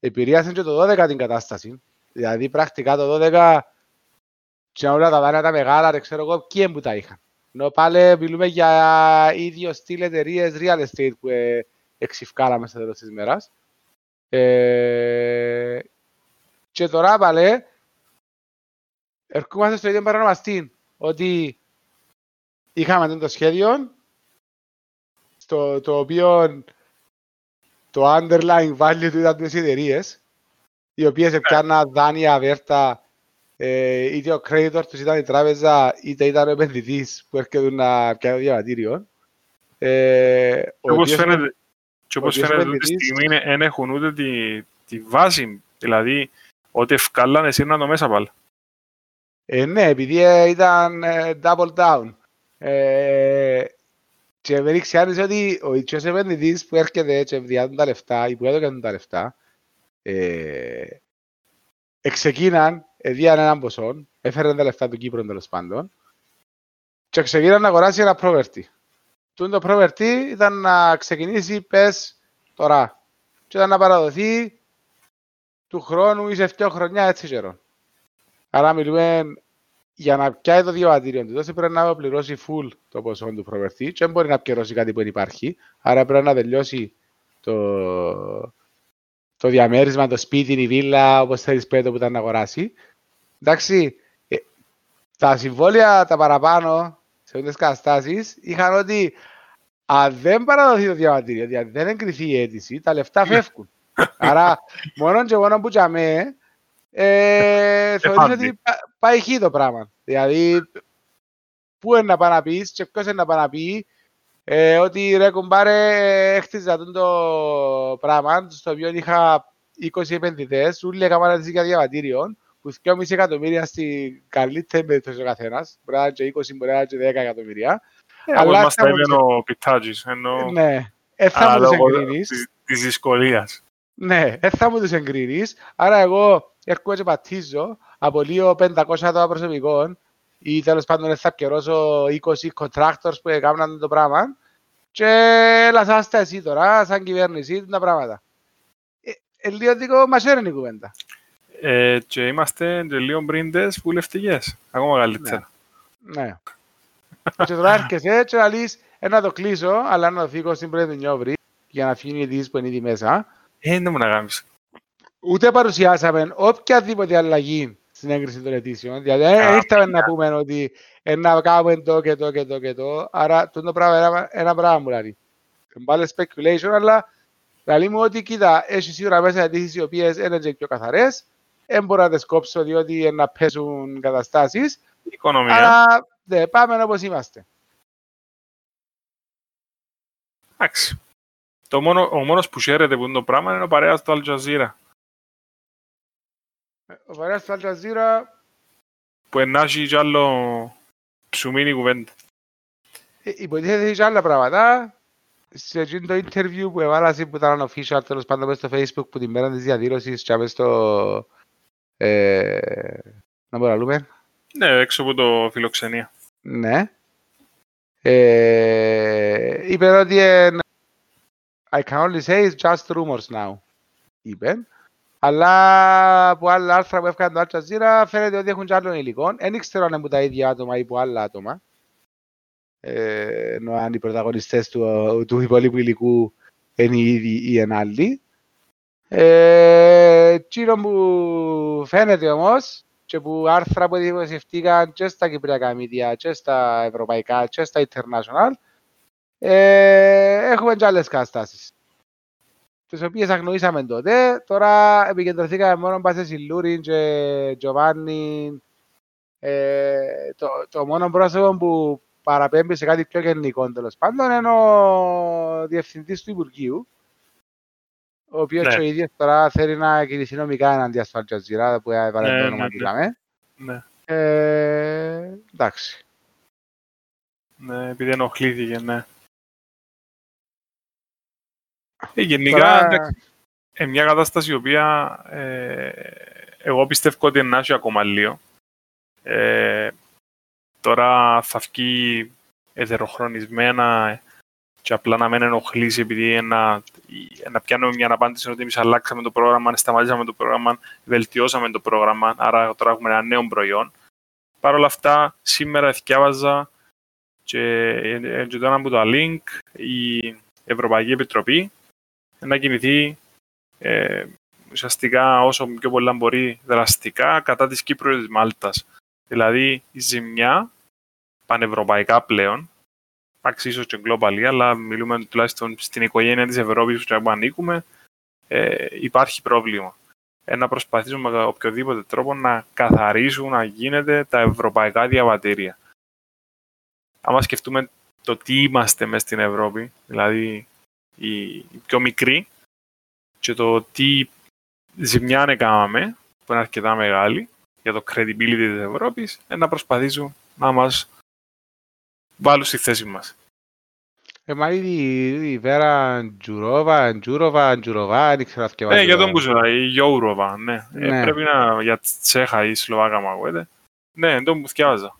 επηρεάσε και το 12 την κατάσταση. Δηλαδή πρακτικά το 12 και όλα τα δάνεια τα μεγάλα, δεν ξέρω εγώ ποιοι που τα είχαν. Ενώ πάλι μιλούμε για ίδιο στυλ εταιρείες real estate που ε, εξυφκάλαμε στο τέλος της μέρας. Ε, και τώρα πάλι ερχόμαστε στο ίδιο παρανομαστή ότι είχαμε το σχέδιο στο το οποίο το underlying value του ήταν τις εταιρείες οι οποίες έπιαναν δάνεια αβέρτα ε, είτε ο creditor τους ήταν η τράπεζα είτε ήταν ο επενδυτής που έρχεται να πιάνει διαβατήριο. Ε, Και ο όπως οποίος- φαίνεται, και όπως ο οποίος φαίνεται αυτή τη επενδυτής- στιγμή δεν έχουν ούτε τη, τη βάση, δηλαδή ότι ευκάλανε σύρνα το μέσα πάλι. Ε, ναι, επειδή ε, ήταν ε, double down. Ε, και με ρίξει ότι ο ιτσιός επενδυτής που έρχεται και διάτουν τα λεφτά ή που έδωκαν τα λεφτά ε, εξεκίναν, εδίαν έναν ποσό, έφεραν τα λεφτά του Κύπρου τέλος πάντων και ξεκίναν να αγοράσει ένα property. Τούν το property ήταν να ξεκινήσει πες τώρα και ήταν να παραδοθεί του χρόνου ή σε δύο χρονιά έτσι καιρό. Άρα μιλούμε για να πιάει το διαβατήριο του, τότε πρέπει να πληρώσει full το ποσό του προβερτή και δεν μπορεί να πληρώσει κάτι που δεν υπάρχει. Άρα πρέπει να τελειώσει το, το διαμέρισμα, το σπίτι, η βίλα, όπως θέλεις πέτω που ήταν να αγοράσει. Εντάξει, ε, τα συμβόλαια τα παραπάνω σε αυτές τις καταστάσεις είχαν ότι αν δεν παραδοθεί το διαβατήριο, δηλαδή δεν εγκριθεί η αίτηση, τα λεφτά φεύγουν. Άρα, μόνο και μόνο που τσαμέ, ε, θεωρείς ότι πάει χει το πράγμα. Δηλαδή, πού είναι να πάει να πεις και ποιος είναι να πάει να πει ε, ότι ρε κουμπάρε έχτιζα το πράγμα στο οποίο είχα 20 επενδυτές, όλοι έκαναν για διαβατήριο που 2,5 εκατομμύρια στην καλύτερη περίπτωση ο καθένας, μπορεί να είναι και 20, μπορεί να είναι και 10 εκατομμύρια. Ε, αλλά μας τα έλεγε ο Πιτάτζης, ενώ... Ναι, ε, θα μου τους εγκρίνεις. Της δυσκολίας. Ναι, ε, θα μου τους εγκρίνεις. Άρα εγώ έρχομαι και πατήσω από λίγο 500 άτομα προσωπικών ή τέλος πάντων θα καιρώσω 20 contractors που έκαναν το πράγμα και λασάστε εσύ τώρα, σαν κυβέρνηση, τα πράγματα. Ε, ε λίγο δικό μας η κουβέντα. Ε, και είμαστε και λίγο μπρίντες βουλευτικές, ακόμα καλύτερα. Ναι. ναι. και τώρα έρχεσαι και να λύσεις, ένα το κλείσω, αλλά να το φύγω στην πρώτη νιόβρη για να φύγει η ειδήσεις που είναι ήδη μέσα. Ε, δεν μου να γάμεις. Ούτε παρουσιάσαμε οποιαδήποτε αλλαγή στην έγκριση των αιτήσεων. Δηλαδή, δεν ήρθαμε να πούμε ότι να κάνουμε το και το και το και το. Άρα, το πράγμα είναι ένα πράγμα μου λέει. Πάλι speculation, αλλά λέει μου ότι κοίτα, έχει σίγουρα μέσα αιτήσεις οι οποίες είναι και πιο καθαρές. Δεν μπορώ να τις κόψω διότι να πέσουν καταστάσεις. Οικονομία. Αλλά ναι, πάμε όπως είμαστε. Εντάξει. Το μόνο, ο μόνος που χαίρεται που είναι το πράγμα είναι ο παρέας του Al Jazeera. Ο παρέας του Al Jazeera... Που ενάχει κι άλλο ψουμίνι κουβέντα. Ε, υποτίθεται και άλλα πράγματα. Σε εκείνο το interview που έβαλα που ήταν official τέλος πάντων στο facebook που την μέρα της διαδήλωσης και στο... Ε, να μπορούμε να λέμε. Ναι, έξω από το φιλοξενία. Ναι. Ε, είπε ότι I can only say it's just rumors now. Είπε. Αλλά από άλλα άρθρα που έφυγαν το Al Jazeera φαίνεται ότι έχουν και άλλων υλικών. Δεν ήξερα αν είναι τα ίδια άτομα ή από άλλα άτομα. Ε, ενώ αν οι πρωταγωνιστές του, του υπόλοιπου υλικού είναι οι ίδιοι ή είναι άλλοι. Ε, που φαίνεται όμως και που άρθρα που δημοσιευτήκαν και στα κυπριακά μίδια και στα ευρωπαϊκά και στα international ε, έχουμε και άλλες καταστάσεις τις οποίες αγνοήσαμε τότε. Τώρα επικεντρωθήκαμε μόνο πάνω σε Λούριν και Τζοβάνι. Ε, το, το μόνο πρόσωπο που παραπέμπει σε κάτι πιο γενικό τέλος πάντων είναι ο διευθυντής του Υπουργείου ο οποίος ναι. ο ίδιος τώρα θέλει να κινηθεί νομικά εναντία στο Αλτζαζίρα που έβαλε ναι, το όνομα ναι, ναι. ναι. Ε, εντάξει. Ναι, επειδή ενοχλήθηκε, ναι. Ε, γενικά, ε, μια κατάσταση η οποία ε, εγώ πιστεύω ότι είναι ακόμα λίγο. Ε, τώρα θα βγει εδεροχρονισμένα και απλά να μην ενοχλήσει επειδή να, να πιάνουμε μια απάντηση ότι εμείς αλλάξαμε το πρόγραμμα, σταματήσαμε το πρόγραμμα, βελτιώσαμε το πρόγραμμα, άρα τώρα έχουμε ένα νέο προϊόν. Παρ' όλα αυτά, σήμερα διάβαζα και, και τώρα από το link η Ευρωπαϊκή Επιτροπή να κινηθεί ε, ουσιαστικά όσο πιο πολλά μπορεί δραστικά κατά της Κύπρου και της Μάλτας. Δηλαδή η ζημιά πανευρωπαϊκά πλέον, εντάξει ίσως και globally, αλλά μιλούμε τουλάχιστον στην οικογένεια της Ευρώπης που ανήκουμε, ε, υπάρχει πρόβλημα. Ε, να προσπαθήσουμε με οποιοδήποτε τρόπο να καθαρίσουν, να γίνεται τα ευρωπαϊκά διαβατήρια. Αν σκεφτούμε το τι είμαστε μέσα στην Ευρώπη, δηλαδή η πιο μικρή και το τι ζημιά έκαναμε, που είναι αρκετά μεγάλη, για το credibility της Ευρώπης, να προσπαθήσουν να μας βάλουν στη θέση μας. Ε, μα ήδη η Βέρα Τζουρόβα, Τζούροβα, Τζουροβά, δεν ξέρω αν Ναι, για τον που η Γιώουροβα, ναι. Ε, ναι. πρέπει να για Τσέχα ή Σλοβάκα μου ακούγεται. Ναι, τον που θυκιάζα.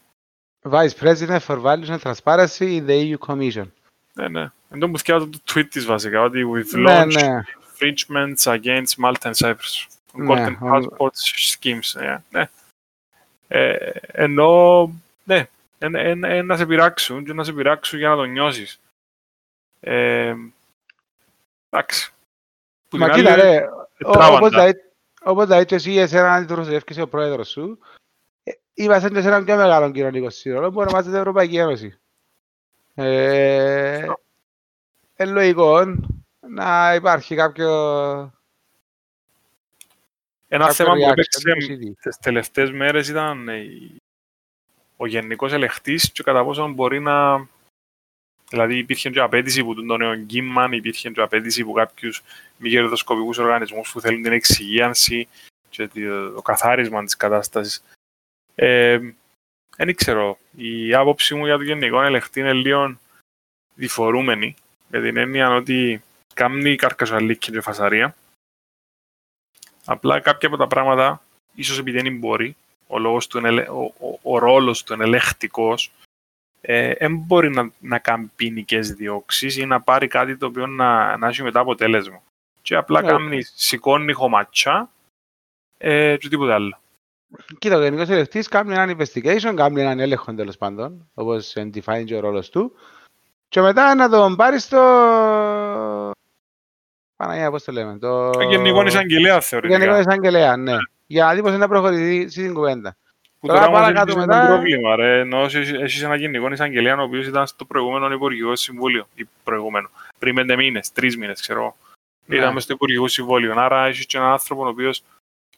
Vice President for Values and Transparency in the EU Commission. Ναι, ναι. Εδώ μου φτιάχνω το tweet της βασικά, ότι we've ναι, launched ναι. infringements against Malta and Cyprus. Ναι, Golden passport schemes. Yeah, ναι. Ε, ενώ, ναι, να σε πειράξουν και να σε πειράξουν για να το νιώσεις. Ε, εντάξει. Μα κοίτα ρε, όπως δηλαδή και εσύ εσένα αντιτροσεύκεις ο πρόεδρος σου, είμαστε και σε έναν πιο μεγάλο κοινωνικό σύνολο που ονομάζεται Ευρωπαϊκή Ένωση. Ε, εν λογικό να υπάρχει κάποιο... Ένα κάποιο θέμα που reaction έπαιξε του CD. τις τελευταίες μέρες ήταν ε, ο γενικός ελεγχτής και κατά πόσο μπορεί να... Δηλαδή υπήρχε και απέτηση που τον νέο Γκίμμαν, υπήρχε και απέτηση που κάποιους μη κερδοσκοπικούς οργανισμούς που θέλουν την εξυγίανση και το το καθάρισμα της κατάστασης. Ε, δεν ξέρω. Η άποψη μου για το γενικό ελεγχτή είναι λίγο διφορούμενη, με την έννοια ότι κάνει καρκασουαλίκη και φασαρία. Απλά κάποια από τα πράγματα, ίσως επειδή δεν μπορεί, ο, λόγος του, είναι ελε- ο, ο, ο ρόλος του είναι ελεγχτικός, ε, δεν μπορεί να, να κάνει ποινικές διώξεις ή να πάρει κάτι το οποίο να, να έχει μετά αποτέλεσμα. Και απλά Ναι. κάνει, σηκώνει χωματσά ε, και τίποτα άλλο. Κοίτα, ο Γενικός Ελεκτής κάνει έναν investigation, κάνει έναν έλεγχο τέλος πάντων, όπως define και ο ρόλος του. Και μετά να τον πάρει στο... Παναγία, πώς το λέμε, το... Το γενικός εισαγγελέας το θεωρητικά. Γενικός Εισαγγελέας, ναι. Για να δει πώς είναι να προχωρήσει στην κουβέντα. Που Τώρα τώρα παρακάτω παρακάτω μετά- μετά... πρόβλημα, ρε. Ενώ έχεις- έχεις ένα γενικό εισαγγελέα ο οποίος ήταν στο προηγούμενο Υπουργικό Συμβούλιο. Ή προηγούμενο. Πριν πέντε μήνες, τρεις μήνες, ξέρω. εγώ. Ναι. Ήταν μες στο Υπουργικό Συμβούλιο. Άρα έχεις και έναν άνθρωπο ο οποίος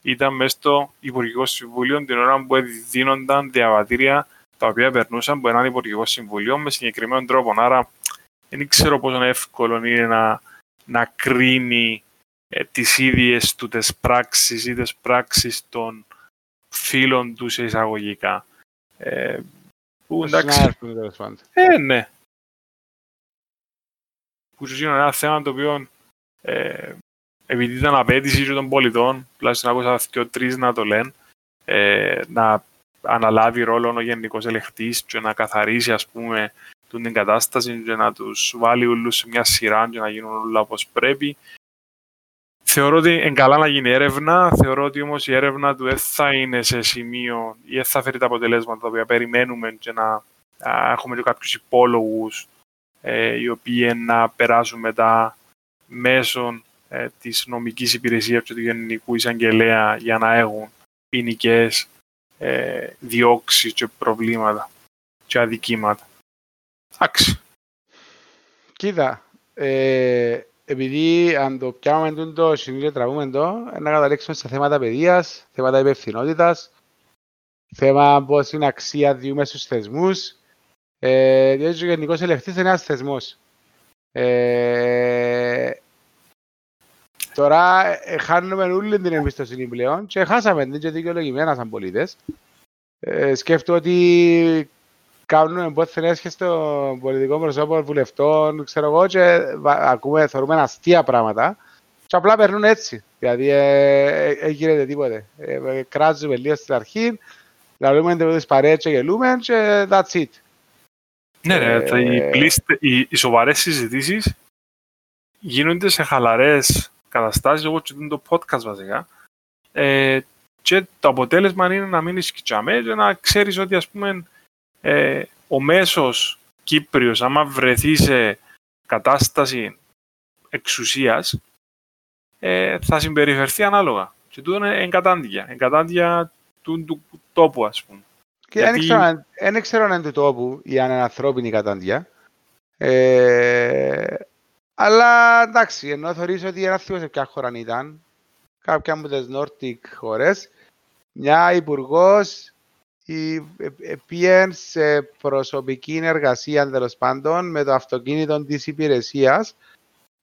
ήταν μέσα στο Υπουργικό Συμβούλιο την ώρα που δίνονταν διαβατήρια τα οποία περνούσαν από έναν Υπουργικό Συμβούλιο με συγκεκριμένο τρόπο. Άρα δεν ξέρω πόσο εύκολο είναι να, να κρίνει ε, τις ίδιες του τις πράξεις ή τις πράξεις των φίλων τους σε εισαγωγικά. Ε, που εντάξει, Συνάδελφοι μου, τέλος πάντων. ε, ναι. Που σου είναι ένα θέμα το οποίο ε, επειδή ήταν απέτηση και των πολιτών, τουλάχιστον άκουσα και τρεις να το λένε, ε, να αναλάβει ρόλο ο γενικός ελεγχτής και να καθαρίσει ας πούμε τούτη την κατάσταση και να τους βάλει όλους σε μια σειρά και να γίνουν όλα όπως πρέπει. Θεωρώ ότι είναι καλά να γίνει έρευνα, θεωρώ ότι όμως η έρευνα του δεν θα είναι σε σημείο ή δεν θα φέρει τα αποτελέσματα τα οποία περιμένουμε και να α, έχουμε και κάποιους υπόλογους ε, οι οποίοι να περάσουν μετά μέσω ε, της νομικής υπηρεσίας και του Γενικού Εισαγγελέα για να έχουν ποινικές ε, διώξεις και προβλήματα και αδικήματα. Εντάξει. Κοίτα, ε, επειδή αν το πιάμε τούτο το σημείο και τραβούμε το, να καταλήξουμε σε θέματα παιδείας, θέματα υπευθυνότητας, θέμα πώς είναι αξία διούμε στους θεσμούς, ε, διότι ο γενικός ελεγχτής είναι ένας θεσμός. Ε, τώρα ε, χάνουμε όλη την εμπιστοσύνη πλέον και χάσαμε την και δικαιολογημένα σαν πολίτες. Ε, σκέφτομαι ότι κάνουμε πότε έσχε στο πολιτικό προσώπο βουλευτών, ξέρω εγώ, και βα- ακούμε, θεωρούμε αστεία πράγματα και απλά περνούν έτσι. Δηλαδή, ε, ε, γίνεται τίποτε. Ε, ε, κράζουμε λίγο στην αρχή, λαλούμε τις παρέες και γελούμε και that's it. Ναι, ρε, Ε, τα- οι, πλήστε, οι, οι σοβαρές συζητήσεις γίνονται σε χαλαρές καταστάσεις, όπως και το podcast βασικά. Ε, και το αποτέλεσμα είναι να μείνεις σκητσαμέ και να ξέρεις ότι ας πούμε ε, ο μέσος Κύπριος άμα βρεθεί σε κατάσταση εξουσίας ε, θα συμπεριφερθεί ανάλογα. Και τούτο είναι εγκατάντια. Εγκατάντια του, του τόπου ας πούμε. Και δεν Γιατί- ξέρω αν- δεν ξέρω αν είναι του τόπου ή αν είναι ανθρώπινη κατάντια. Ε, αλλά εντάξει, ενώ θεωρείς ότι ένα θύμα σε ποια χώρα ήταν, κάποια από τις Nordic χώρες, μια υπουργός πήγε σε προσωπική εργασία τέλος πάντων με το αυτοκίνητο της υπηρεσίας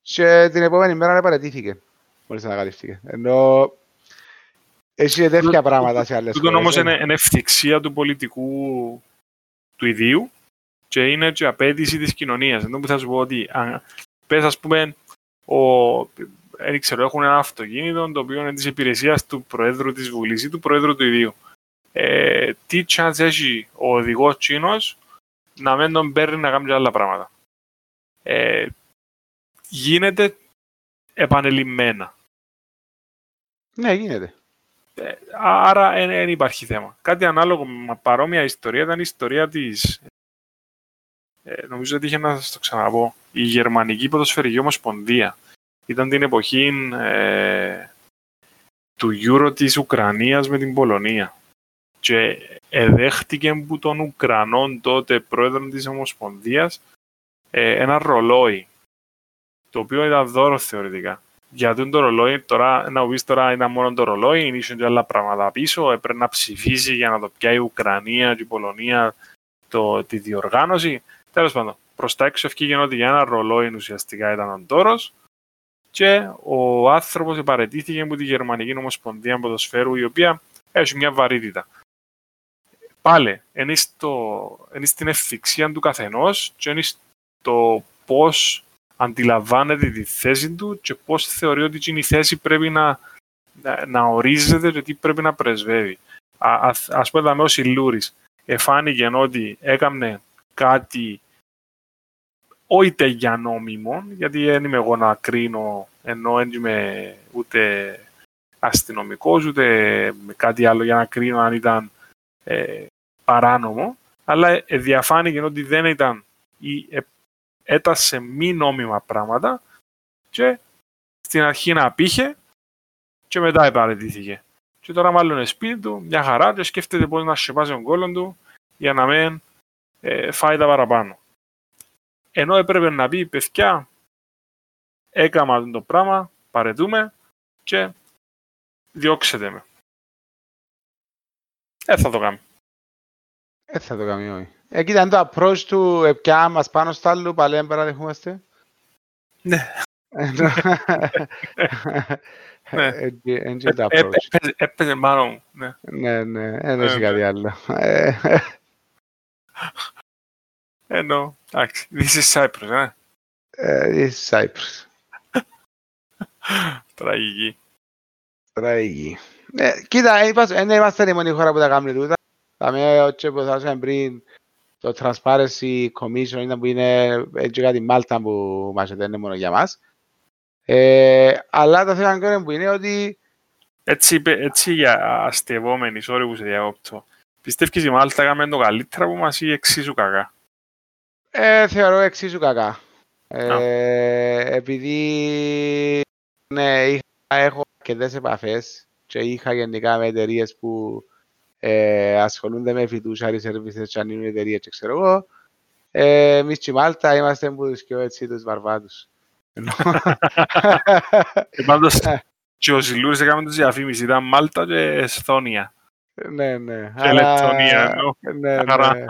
και την επόμενη μέρα παρετήθηκε μόλις ανακαλύφθηκε. Ενώ έχει τέτοια πράγματα σε άλλες Τούτο χώρες. όμως ε. είναι, είναι ευθυξία του πολιτικού του ιδίου και είναι και απέτηση της κοινωνίας. Ενώ που θα σου πω ότι αν, πες ας πούμε ο, δεν ξέρω, έχουν ένα αυτοκίνητο το οποίο είναι της υπηρεσίας του Προέδρου της Βουλής ή του Προέδρου του ιδίου. Ε, τι chance έχει ο οδηγός τσίνος να μην τον παίρνει να κάνει και άλλα πράγματα; Ε, γίνεται επανελειμμένα. Ναι, γίνεται. Ε, Άρα δεν υπάρχει θέμα. Κάτι ανάλογο με παρόμοια ιστορία ήταν η ιστορία της. Ε, νομίζω ότι είχε να σας το ξαναπώ. Η Γερμανική Ποδοσφαιρική Ομοσπονδία. Ήταν την εποχή ε, του Euro της Ουκρανίας με την Πολωνία. και εδέχτηκε που τον Ουκρανών τότε πρόεδρο της Ομοσπονδίας ε, ένα ρολόι, το οποίο ήταν δώρο θεωρητικά. Γιατί το ρολόι, τώρα, να πεις τώρα ήταν μόνο το ρολόι, είναι και άλλα πράγματα πίσω, έπρεπε να ψηφίσει για να το πιάει η Ουκρανία και η Πολωνία το, τη διοργάνωση. Τέλος πάντων, προς τα έξω ευκήγε ότι για ένα ρολόι ουσιαστικά ήταν ο τόρος και ο άνθρωπος επαρετήθηκε από τη Γερμανική Ομοσπονδία Ποδοσφαίρου, η οποία έχει μια βαρύτητα. Πάλι, είναι, στην ευθυξία του καθενός και είναι στο πώς αντιλαμβάνεται τη θέση του και πώς θεωρεί ότι η θέση πρέπει να, να, να ορίζεται και τι πρέπει να πρεσβεύει. Α, ας πούμε, ο Σιλούρης εφάνηκε ότι έκανε κάτι όχι για νόμιμο, γιατί δεν είμαι εγώ να κρίνω, ενώ δεν είμαι ούτε αστυνομικός, ούτε με κάτι άλλο για να κρίνω αν ήταν ε, παράνομο, αλλά διαφάνηκε ότι δεν ήταν ή ε, έτασε μη νόμιμα πράγματα και στην αρχή να πήχε και μετά επαρετήθηκε. Και τώρα μάλλον είναι σπίτι του, μια χαρά και σκέφτεται πώς να σκεπάσει τον κόλλον του για να μην ε, φάει τα παραπάνω. Ενώ έπρεπε να πει, παιδιά, έκανα το πράγμα, παρετούμε και διώξετε με. Ε, θα το κάνει. Ε, θα το κάνει, όχι. Ε, κοίτα, το approach του επιά μας πάνω στο άλλο, πάλι δεν παραδεχόμαστε. Ναι. Ναι. Έπαιζε μάλλον. Ναι, ναι, ναι, δεν έχει κάτι άλλο. Ενώ, εντάξει, this is Cyprus, ε. This is Cyprus. Τραγική. Τραγική. Κοίτα, δεν είμαστε η μόνη χώρα που τα κάνουμε τούτα. Θα με ό,τι που θα άσαμε πριν το Transparency Commission ήταν που είναι έτσι κάτι Μάλτα που μας είναι μόνο για μας. Ε, αλλά το θέμα είναι που είναι ότι... Έτσι, έτσι για αστευόμενοι, sorry που σε διακόπτω. Πιστεύεις η Μάλτα έκαμε το καλύτερα που μας ή εξίσου κακά. Ε, θεωρώ εξίσου κακά. Ε, επειδή ναι, είχα, έχω αρκετές επαφές και είχα γενικά με εταιρείες που ε, ασχολούνται με φιτούσαρι σερβίσεις και αν είναι εταιρείες και ξέρω εγώ. Ε, εμείς στη Μάλτα είμαστε που τους πιο έτσι τους βαρβάτους. Ε, πάντως και ο Σιλούρης έκαμε τους διαφήμιση, ήταν Μάλτα και Εσθόνια. Ναι, ναι. Και Λεπτονία, ναι, ναι.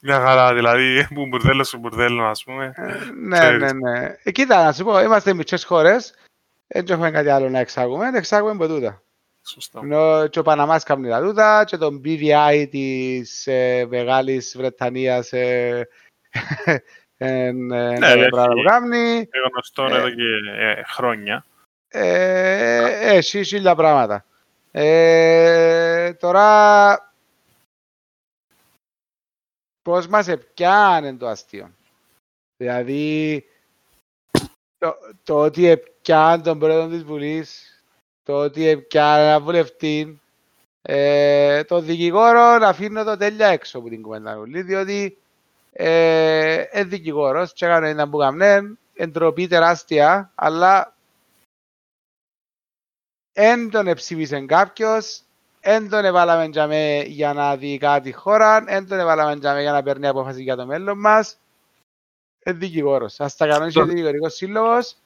Μια χαρά, δηλαδή, που μπουρδέλο σου μπουρδέλο, ας πούμε. Ναι, ναι, ναι. Ε, κοίτα, να σου πω, είμαστε μικρές χώρες, δεν έχουμε κάτι άλλο να εξάγουμε, εξάγουμε από τούτα. Σωστό. Ενώ και ο Παναμάς κάνει τα τούτα και το BVI της ε, Μεγάλης Βρετανίας ε, ε, ναι, πράγμα που κάνει. Γνωστό ε, εδώ και ε, χρόνια. Ε, εσύ, χίλια πράγματα. Ε, τώρα, πώς μας επιάνε το αστείο. Δηλαδή, το, το ότι επιάνε τον πρόεδρο της Βουλής, το ότι επιάνε ένα βουλευτή, ε, το δικηγόρο να αφήνω το τέλεια έξω από την κουβέντα διότι ε, ε δικηγόρος και έκανε ένα που καμνέν, εντροπή τεράστια, αλλά εν τον εψήφισε κάποιος, εν τον εβάλαμε για να δει κάτι χώρα, εν τον εβάλαμε για να παίρνει απόφαση για το μέλλον μας. Ε, δικηγόρος. Ας τα κανονίσει ο δικηγορικός σύλλογος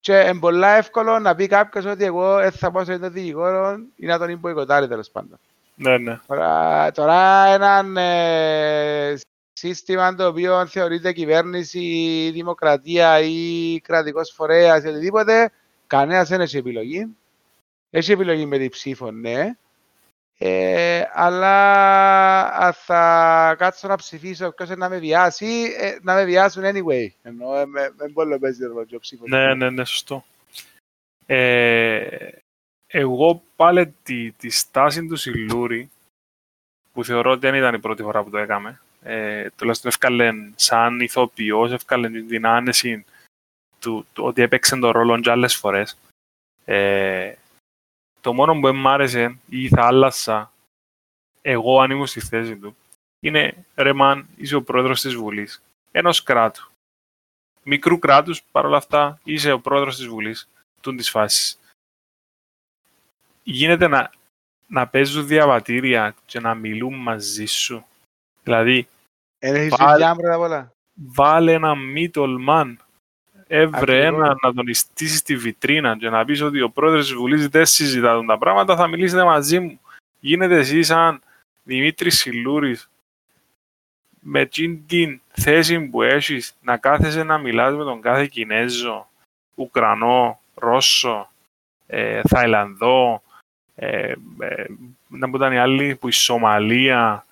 και είναι πολύ εύκολο να πει κάποιος ότι εγώ δεν θα πάω σε τον δικηγόρο ή να τον υποοικοτάρει τέλος πάντων. Ναι, ναι. Τώρα, τώρα έναν ε, σύστημα το οποίο θεωρείται κυβέρνηση, δημοκρατία ή κρατικός φορέας ή οτιδήποτε, κανένας δεν έχει επιλογή. Έχει επιλογή με την ψήφο, ναι. Ε, αλλά αν θα κάτσω να ψηφίσω ποιος να με βιάσει, ε, να με βιάσουν anyway. Ενώ ε, δεν μπορεί να παίζει το ψήφο. Ναι, ναι, ναι, σωστό. Ε, εγώ πάλι τη, τη στάση του Σιλούρη, που θεωρώ ότι δεν ήταν η πρώτη φορά που το έκαμε, ε, τουλάχιστον έφκαλεν σαν ηθοποιός, έφκαλεν την άνεση του, του ότι έπαιξε τον ρόλο και άλλες φορές. Ε, το μόνο που μου άρεσε ή θα άλλασα εγώ αν ήμουν στη θέση του είναι ρε μαν, είσαι ο πρόεδρος της Βουλής, ενός κράτου. Μικρού κράτους, παρόλα αυτά, είσαι ο πρόεδρος της Βουλής, του της φάσης. Γίνεται να, να παίζουν διαβατήρια και να μιλούν μαζί σου. Δηλαδή, Εν έχεις Πάλι- δουλειά πρώτα απ' όλα. βάλε ένα μη τολμάν. Έβρε Ακριβώς. ένα να τον στήσει στη βιτρίνα και να πεις ότι ο πρόεδρος της Βουλής δεν συζητά τα πράγματα, θα μιλήσετε μαζί μου. Γίνεται εσύ σαν Δημήτρης Σιλούρης με εκείνη την θέση που έχεις να κάθεσαι να μιλάς με τον κάθε Κινέζο, Ουκρανό, Ρώσο, ε, Θαϊλανδό, ε, ε, να που ήταν οι άλλοι που η Σομαλία,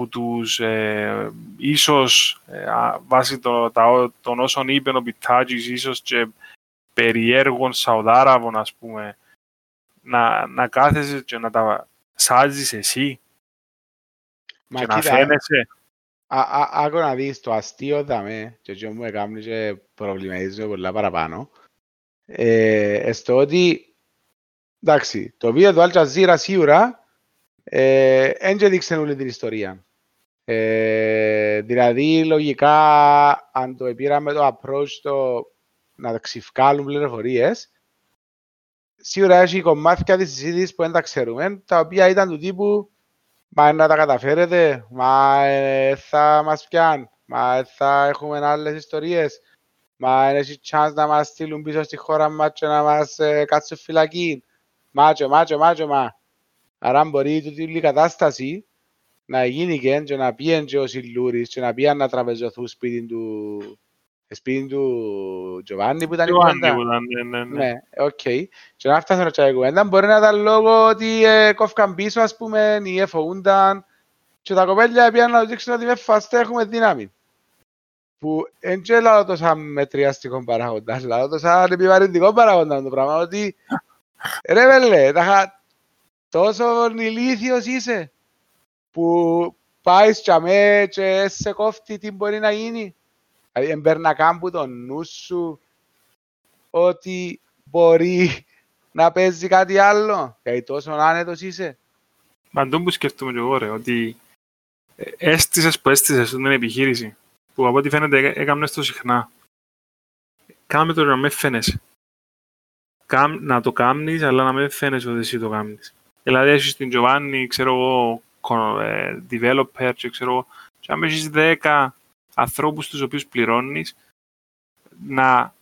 που τους ε, ίσως ε, α, βάσει το, τα, των όσων είπε ο Πιτάτζης ίσως και περιέργων Σαουδάραβων ας πούμε να, να κάθεσαι και να τα σάζεις εσύ Μα και να κοίτα, φαίνεσαι α- α- άκου να δεις το αστείο δαμέ και έτσι μου έκαμε και προβληματίζουμε πολλά παραπάνω ε, στο ότι εντάξει, το βίντεο του Al Jazeera σίγουρα ε, δεν και δείξε όλη την ιστορία. Ε, δηλαδή, λογικά, αν το πήραμε το approach το να ξυφκάλουν πληροφορίες, σίγουρα έχει κομμάτια της συζήτησης που δεν τα ξέρουμε, τα οποία ήταν του τύπου Μα να τα καταφέρετε, μα ε, θα μας πιάνουν, μα ε, θα έχουμε άλλες ιστορίες, μα έχεις chance να μας στείλουν πίσω στη χώρα μας και να μας ε, κάτσουν φυλακή. Μάτσο, μάτσο, μάτσο, μα. Άρα μπορεί τούτη η κατάσταση να γίνει και, και να πιέν και ο Σιλούρης και να πιέν να τραπεζωθούν σπίτι του, σπίτι του Τζοβάνι που ήταν η Ιωάννη κουβέντα. που ήταν, ναι, ναι, ναι. Ναι, οκ. Και να φτάσουν να τσάει κουβέντα, μπορεί να ήταν λόγω ότι ε, κόφκαν πίσω, ας πούμε, ή εφοούνταν και τα κοπέλια πήγαν να τους δείξουν ότι με φάστε έχουμε δύναμη. Που δεν και λαλώ το σαν μετριαστικό παράγοντα, λαλώ το σαν επιβαρυντικό παράγοντα το πράγμα, ότι ρε βέλε, τα χα- τόσο ηλίθιος είσαι, που πάει τσαμέ και σε κόφτει τι μπορεί να γίνει. Δηλαδή, εμπέρ να κάμπου το νου σου ότι μπορεί να παίζει κάτι άλλο. Γιατί τόσο άνετος είσαι. Μα το που σκέφτομαι και εγώ ρε, ότι ε, έστησες που έστησες στην επιχείρηση, που από ό,τι φαίνεται έκα- έκαμνες το συχνά. Κάμε το να με φαίνεσαι. Κάμ, να το κάμνεις, αλλά να με φαίνεσαι ότι εσύ το κάμνεις. Δηλαδή έχεις την Giovanni, ξέρω εγώ, κο- ε, developer και ξέρω εγώ, και αν έχεις 10 ανθρώπους τους οποίους πληρώνεις, να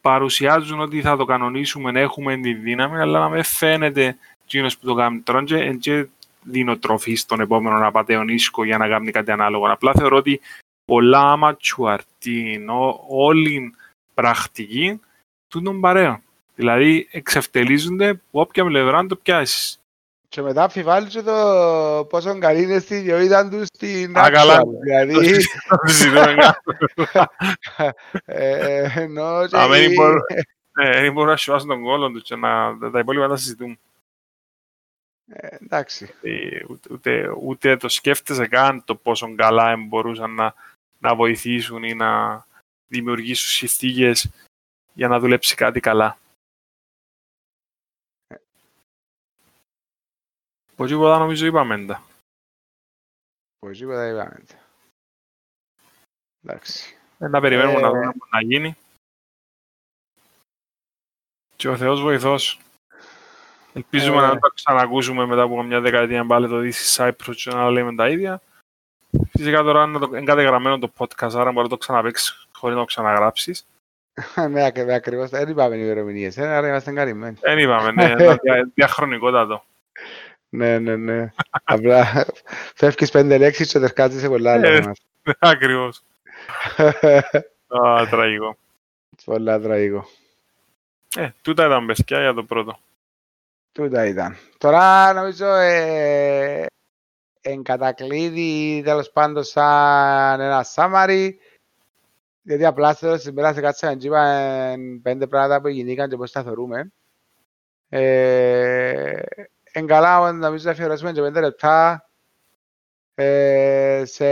παρουσιάζουν ότι θα το κανονίσουμε, έχουμε τη δύναμη, αλλά να με φαίνεται εκείνος που το κάνει τώρα και, εν και δίνω τροφή στον επόμενο να πατεωνίσκω για να κάνει κάτι ανάλογο. Απλά θεωρώ ότι πολλά amateur την ό- όλη πρακτική του των παρέων. Δηλαδή εξευτελίζονται από όποια πλευρά να το πιάσεις. Και μετά αμφιβάλλεις και το πόσο καλή είναι στη ιδιότητα τους στην Α, καλά. actual. Δηλαδή, Το συζητούμε καν. ε, ενώ και Α, δεν η- μπορώ. Ε, Δεν μπορούν να σιβάσουν τον κόλλο του και να, τα υπόλοιπα τα συζητούν. ε, εντάξει. Ε, Ούτε, ούτε, ούτε το σκέφτεσαι καν το πόσο καλά μπορούσαν να, να βοηθήσουν ή να δημιουργήσουν συνθήκες για να δουλέψει κάτι καλά. Πως τίποτα νομίζω είπαμε τα. Πως τίποτα είπαμε. Εντάξει. Ε, να περιμένουμε Ε, να δούμε τι να γίνει. Και ο Θεός βοηθός. Ελπίζουμε Ε. να μην το ξανακούσουμε μετά από μια δεκαετία πάλι το This is Cyprus και να λέμε τα ίδια. Φυσικά τώρα είναι, το, είναι κατεγραμμένο το podcast, άρα μπορεί να το ξαναπαίξεις χωρίς να το ξαναγράψεις. με, ακ- με ακριβώς, δεν είπαμε ημερομηνίες, ε, άρα είμαστε καλυμμένοι. Δεν είπαμε, ναι, είναι δια, διαχρονικότατο. Ναι, ναι, ναι. Απλά φεύγεις πέντε λέξεις και τερκάζεις σε πολλά άλλα. Ε. θέματα. Ακριβώς. (laughs) Α, τραγικό. Πολλά τραγικό. Ε, τούτα ήταν παιδιά για το πρώτο. Τούτα ήταν. Τώρα νομίζω ε, εν κατακλείδη τέλος πάντων σαν ένα summary γιατί απλά στο σήμερα σε κάτσαμε και είπαμε πέντε πράγματα που γινήκαν και πώς τα θεωρούμε. Ε, εν καλά νομίζω να αφιερώσουμε και πέντε λεπτά ε, σε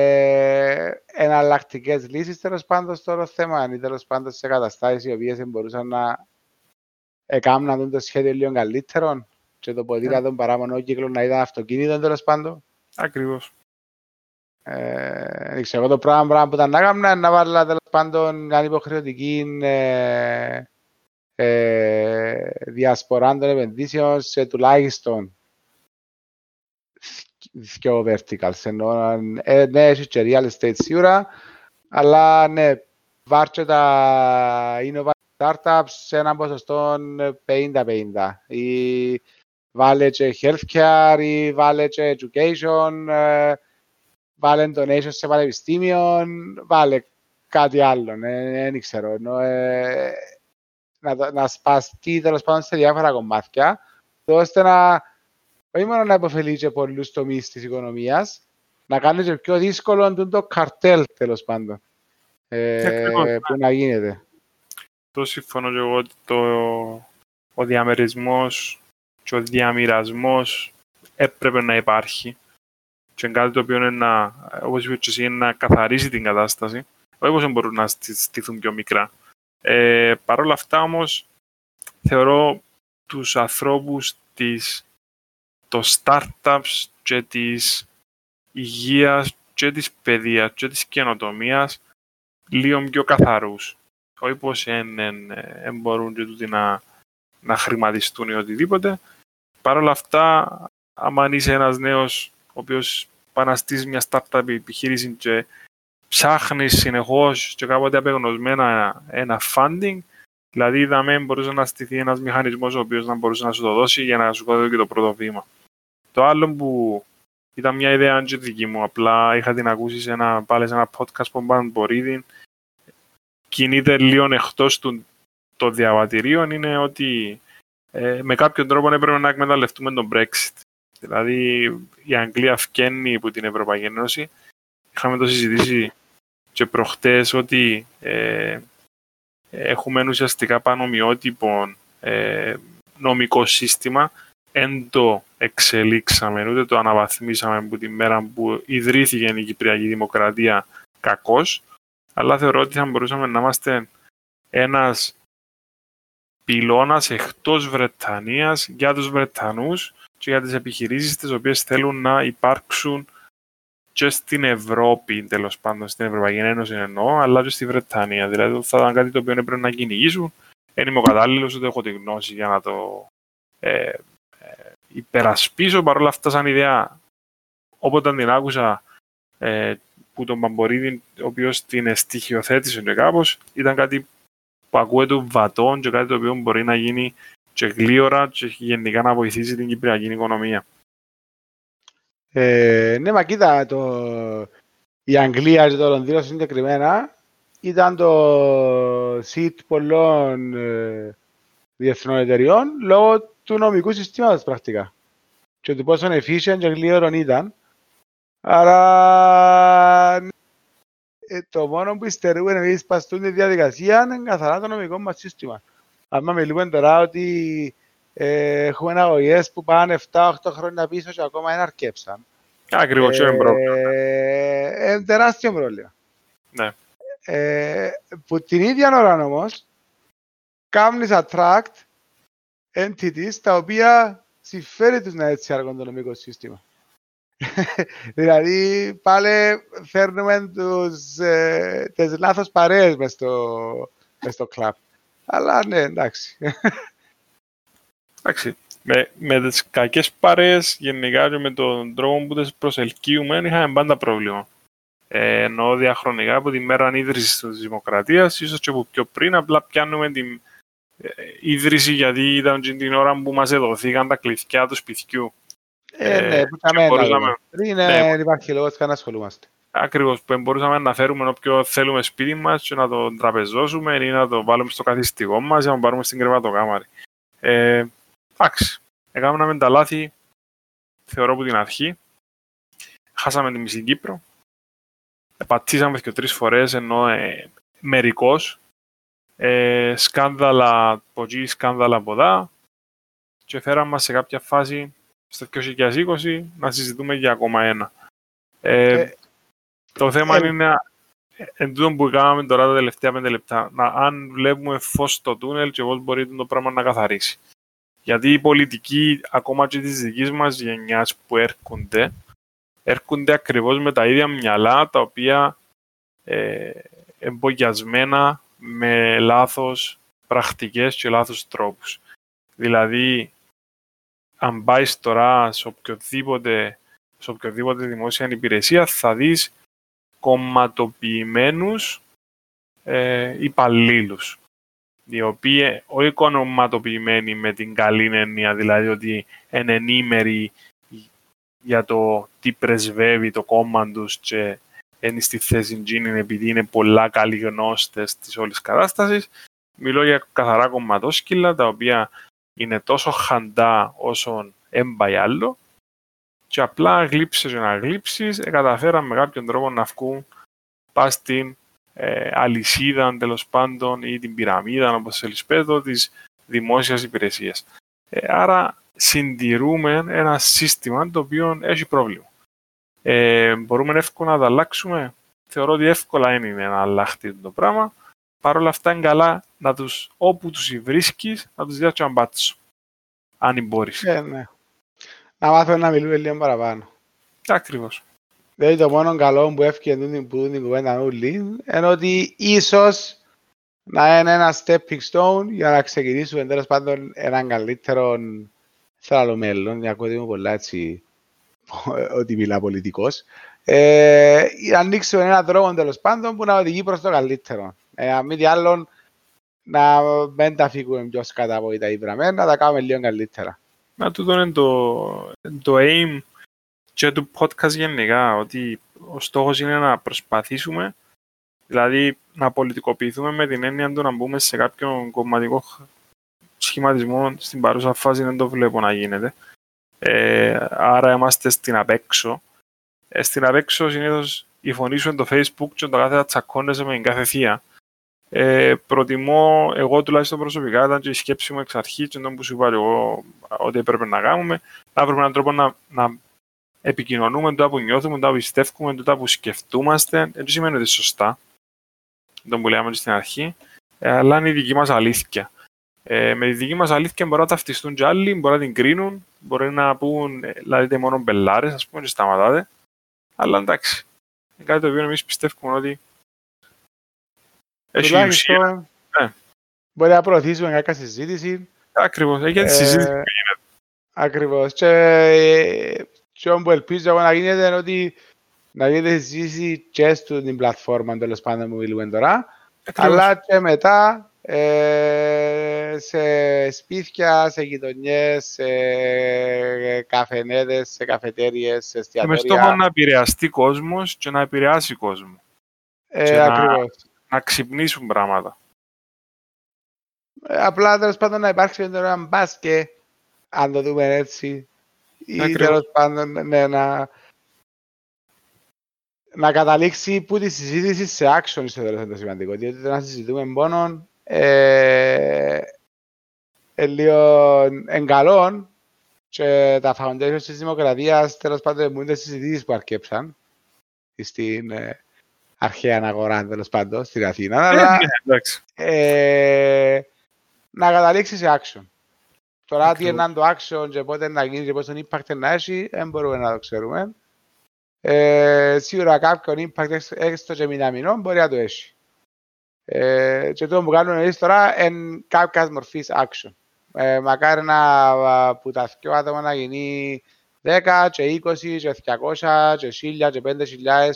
εναλλακτικές λύσεις τέλος πάντων στο όλο θέμα ή τέλος πάντων σε καταστάσεις οι οποίες δεν μπορούσαν να έκαναν το σχέδιο λίγο καλύτερο και το ποδήλατο παρά μονόκυκλο να ήταν αυτοκίνητο τέλος πάντων. Ακριβώς. Ε, δεν ξέρω, εγώ το πράγμα, πράγμα που ήταν να έκανα να βάλω τέλος πάντων κάνει υποχρεωτική ε, ε, διασπορά των επενδύσεων σε τουλάχιστον δυο verticals. Ενώ, ε, ναι, έχει και real estate σίγουρα, αλλά ναι, βάρκε τα innovative startups σε έναν ποσοστό 50-50. Ή βάλε και healthcare, ή βάλε και education, ε, βάλε donation σε πανεπιστήμιων, βάλε κάτι άλλο, δεν ξέρω. Ενώ, ε, να, να σπαστεί τέλος πάντων σε διάφορα κομμάτια, ώστε να όχι μόνο να υποφελεί και πολλούς τομείς της οικονομίας, να κάνει και πιο δύσκολο το καρτέλ τέλος πάντων ε, που να γίνεται. Το συμφωνώ και εγώ ότι το, ο διαμερισμός και ο διαμοιρασμός έπρεπε να υπάρχει και κάτι το οποίο είναι να, όπως είπες εσύ, να καθαρίσει την κατάσταση. Όχι πως μπορούν να στηθούν πιο μικρά. Ε, Παρ' όλα αυτά όμως θεωρώ τους ανθρώπους της, το startups και της υγείας και της παιδείας και της καινοτομίας λίγο πιο καθαρούς. Όχι πως δεν μπορούν και τούτοι να, να χρηματιστούν ή οτιδήποτε. Παρ' όλα αυτά, άμα είσαι ένας νέος ο οποίος παναστείς μια startup επιχείρηση και ψάχνεις συνεχώς και κάποτε απεγνωσμένα ένα funding. Δηλαδή, είδαμε μπορούσε να στηθεί ένας μηχανισμός ο οποίος να μπορούσε να σου το δώσει για να σου κάνει και το πρώτο βήμα. Το άλλο που ήταν μια ιδέα αν δική μου, απλά είχα την ακούσει σε ένα, πάλι σε ένα podcast που πάνε μπορεί κινείται λίγο εκτός του το διαβατηρίο είναι ότι ε, με κάποιον τρόπο έπρεπε να εκμεταλλευτούμε τον Brexit. Δηλαδή η Αγγλία φκένει από την Ευρωπαϊκή Ένωση. Είχαμε το συζητήσει και προχτές ότι ε, έχουμε ουσιαστικά πανομοιότυπο ε, νομικό σύστημα. Εν το εξελίξαμε, ούτε το αναβαθμίσαμε από τη μέρα που ιδρύθηκε η Κυπριακή Δημοκρατία κακός, αλλά θεωρώ ότι θα μπορούσαμε να είμαστε ένας πυλώνας εκτός Βρετανίας για τους Βρετανούς και για τις επιχειρήσεις τις οποίες θέλουν να υπάρξουν και στην Ευρώπη, τέλος πάντων, στην Ευρωπαϊκή Ένωση εννοώ, αλλά και στη Βρετανία. Δηλαδή θα ήταν κάτι το οποίο έπρεπε να κυνηγήσουν. Δεν είμαι ο κατάλληλος, ούτε έχω τη γνώση για να το ε, ε, υπερασπίσω. Παρ' όλα αυτά, σαν ιδέα, όποτε την άκουσα ε, που τον Παμπορίδη, ο οποίος την στοιχειοθέτησε και κάπως, ήταν κάτι που ακούεται βατόν και κάτι το οποίο μπορεί να γίνει και γλίωρα και γενικά να βοηθήσει την κυπριακή οικονομία. Ε, ναι, μα κοίτα, το... η Αγγλία και το Λονδίνο συγκεκριμένα ήταν το seat πολλών ε, διεθνών εταιριών λόγω του νομικού συστήματος πρακτικά και του πόσο efficient και γλύωρον ήταν. Άρα ε, το μόνο που υστερούμε εμείς σπαστούν τη διαδικασία είναι καθαρά το νομικό μας σύστημα. Αν μιλούμε τώρα ότι ε, έχουμε αγωγές που πάνε 7-8 χρόνια πίσω και ακόμα δεν αρκέψαν. Ακριβώς, είναι πρόβλημα. Ε, είναι τεράστιο πρόβλημα. Ναι. Ε, που την ίδια ώρα όμως, κάνεις attract entities τα οποία συμφέρει τους να έτσι αργούν το νομικό σύστημα. (laughs) δηλαδή πάλι φέρνουμε τους, ε, τις λάθος παρέες μες στο, μες στο κλαπ. Αλλά ναι, εντάξει. (laughs) Εντάξει, με, με τις κακές παρέες γενικά και με τον τρόπο που τις προσελκύουμε είχαμε πάντα πρόβλημα. Ε, ενώ διαχρονικά από τη μέρα ανίδρυσης της Δημοκρατίας, ίσως και από πιο πριν, απλά πιάνουμε την ε, ίδρυση γιατί ήταν την ώρα που μας εδοθήκαν τα κλειδιά του σπιτιού. Ε, ναι, που μπορούσαμε... Πριν ναι, υπάρχει λόγος να ασχολούμαστε. Ακριβώς, που μπορούσαμε να φέρουμε όποιο θέλουμε σπίτι μας και να το τραπεζώσουμε ή να το βάλουμε στο καθιστικό μας ή να το πάρουμε στην κρεβατοκάμαρη. Ε, εντάξει, έκαναμε τα λάθη, θεωρώ από την αρχή. Χάσαμε τη μισή Κύπρο. Πατήσαμε και τρεις φορές, ενώ ε, μερικώς. Ε, σκάνδαλα από εκεί, σκάνδαλα από εδώ. Και φέραμε μας σε κάποια φάση, στο 2020, να συζητούμε για ακόμα ένα. Ε, ε το θέμα ε, είναι εν τούτο που κάναμε τώρα τα τελευταία πέντε λεπτά, να, αν βλέπουμε φως στο τούνελ και πώς μπορεί το πράγμα να καθαρίσει. Γιατί οι πολιτικοί, ακόμα και της δικής μας γενιάς που έρχονται, έρχονται ακριβώς με τα ίδια μυαλά, τα οποία ε, εμπογιασμένα με λάθος πρακτικές και λάθος τρόπους. Δηλαδή, αν πάεις τώρα σε οποιοδήποτε σε οποιοδήποτε δημόσια υπηρεσία θα δεις κομματοποιημένους ε, υπαλλήλους. Οι οποίοι όχι κομματοποιημένοι με την καλή έννοια, δηλαδή ότι είναι ενήμεροι για το τι πρεσβεύει το κόμμα τους και είναι στη θέση τζίνιν επειδή είναι πολλά καλοί γνώστες της όλης κατάστασης. Μιλώ για καθαρά κομματόσκυλα τα οποία είναι τόσο χαντά όσο έμπαει άλλο και απλά γλύψεις για να γλύψεις, ε, καταφέραν με κάποιον τρόπο να βγουν πά στην ε, αλυσίδα τέλος πάντων ή την πυραμίδα, όπως θέλεις πέτω, της δημόσιας υπηρεσίας. Ε, άρα συντηρούμε ένα σύστημα το οποίο έχει πρόβλημα. Ε, μπορούμε εύκολα να τα αλλάξουμε. Θεωρώ ότι εύκολα είναι να αλλάχτεί το πράγμα. Παρ' όλα αυτά είναι καλά να τους, όπου τους βρίσκεις, να τους διάτσου μπάτσο. Αν μπορείς. Ε, ναι. Να μάθω να μιλούμε λίγο παραπάνω. Ακριβώς. Δηλαδή το μόνο καλό που έφυγε που την κουβέντα όλοι είναι ότι ίσως να είναι ένα stepping stone για να ξεκινήσουμε τέλος πάντων έναν καλύτερο σε άλλο μέλλον. Για ακούτε μου πολλά έτσι (laughs) ότι μιλά πολιτικός. Ε, να ανοίξουμε έναν τρόπο τέλος πάντων που να οδηγεί προς το καλύτερο. Ε, αν μη τι άλλο να μην τα φύγουμε πιο σκατά από τα ίδραμμένα, να τα κάνουμε λίγο καλύτερα. Να τούτο είναι το, το aim και του podcast γενικά, ότι ο στόχος είναι να προσπαθήσουμε, δηλαδή να πολιτικοποιηθούμε με την έννοια του να μπούμε σε κάποιον κομματικό σχηματισμό στην παρούσα φάση δεν το βλέπω να γίνεται. Ε, άρα είμαστε στην απέξω. Ε, στην απέξω συνήθως η φωνή σου είναι το facebook και το κάθε τσακώνεσαι με την κάθε θεία. Ε, προτιμώ, εγώ τουλάχιστον προσωπικά, ήταν και η σκέψη μου εξ αρχή, και που σου είπα εγώ ότι έπρεπε να κάνουμε, να βρούμε έναν τρόπο να, να επικοινωνούμε το που νιώθουμε, το που πιστεύουμε, το που σκεφτούμαστε. Δεν σημαίνει ότι σωστά, τον που λέμε στην αρχή, ε, αλλά είναι η δική μας αλήθεια. Ε, με τη δική μας αλήθεια μπορεί να ταυτιστούν κι άλλοι, μπορεί να την κρίνουν, μπορεί να πούν, ε, δηλαδή μόνο μπελάρες, ας πούμε, και σταματάτε. Αλλά εντάξει. Είναι κάτι το οποίο εμείς πιστεύουμε ότι έχει ουσία. Ναι. Μπορεί να προωθήσουμε κάποια συζήτηση. Ακριβώς, έχει τη συζήτηση που γίνεται. Ακριβώς. Και και που ελπίζω εγώ να γίνεται είναι ότι να γίνεται συζήτηση και στην πλατφόρμα τέλος πάντων που μιλούμε τώρα, αλλά και μετά ε, σε σπίτια, σε γειτονιές, σε καφενέδες, σε καφετέρειε, σε εστιατόρια. Και με στόχο να επηρεαστεί κόσμος και να επηρεάσει κόσμο. Ε, να, να ξυπνήσουν πράγματα. Ε, απλά τέλος πάντων να υπάρξει ένα μπάσκετ, αν το δούμε έτσι, ή τέλος πάντων ναι, να, να καταλήξει που τη συζήτηση σε action στο τέλος είναι το σημαντικό. Διότι το να συζητούμε μόνο ε, ε, λίγο εγκαλών και τα foundations της δημοκρατίας τέλος πάντων μου είναι συζητήσεις που αρκέψαν στην ε, αρχαία αγορά τέλος πάντων στην Αθήνα. Ε, αλλά, ναι, ε, να καταλήξει σε action. Τώρα τι είναι το action και πότε να γίνει και πώς τον impact να έχει, δεν μπορούμε να το ξέρουμε. Ε, σίγουρα κάποιον impact έστω και μηναμινό μπορεί να το έχει. Ε, και το που κάνουμε εμείς τώρα είναι κάποια μορφής action. Ε, μακάρι να που τα δυο άτομα να γίνει 10 και 20 και 200 και 1000 και 5000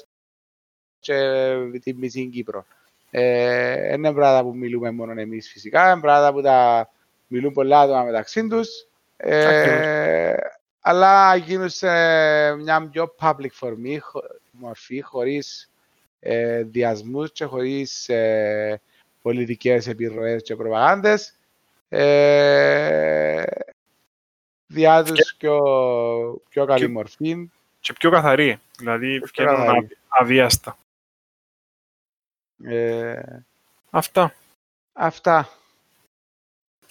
και τη μισή Κύπρο. Ε, είναι πράγματα που μιλούμε μόνο εμείς φυσικά, είναι πράγματα που τα μιλούν πολλά άτομα μεταξύ τους. Ε, αλλά γίνουν σε μια πιο public φορμή, μορφή, χωρίς ε, διασμούς και χωρίς ε, πολιτικές επιρροές και προπαγάνδες. Ε, διά του πιο, πιο καλή και, μορφή. Και πιο καθαρή. Δηλαδή, βγαίνουν αβίαστα. Ε, αυτά. Αυτά.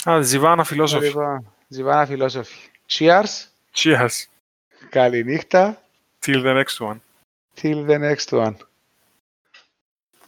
Α, Ζιβάνα φιλόσοφη. Λοιπόν, Ζιβάνα φιλόσοφη. Cheers. Cheers. Καληνύχτα. Till the next one. Till the next one.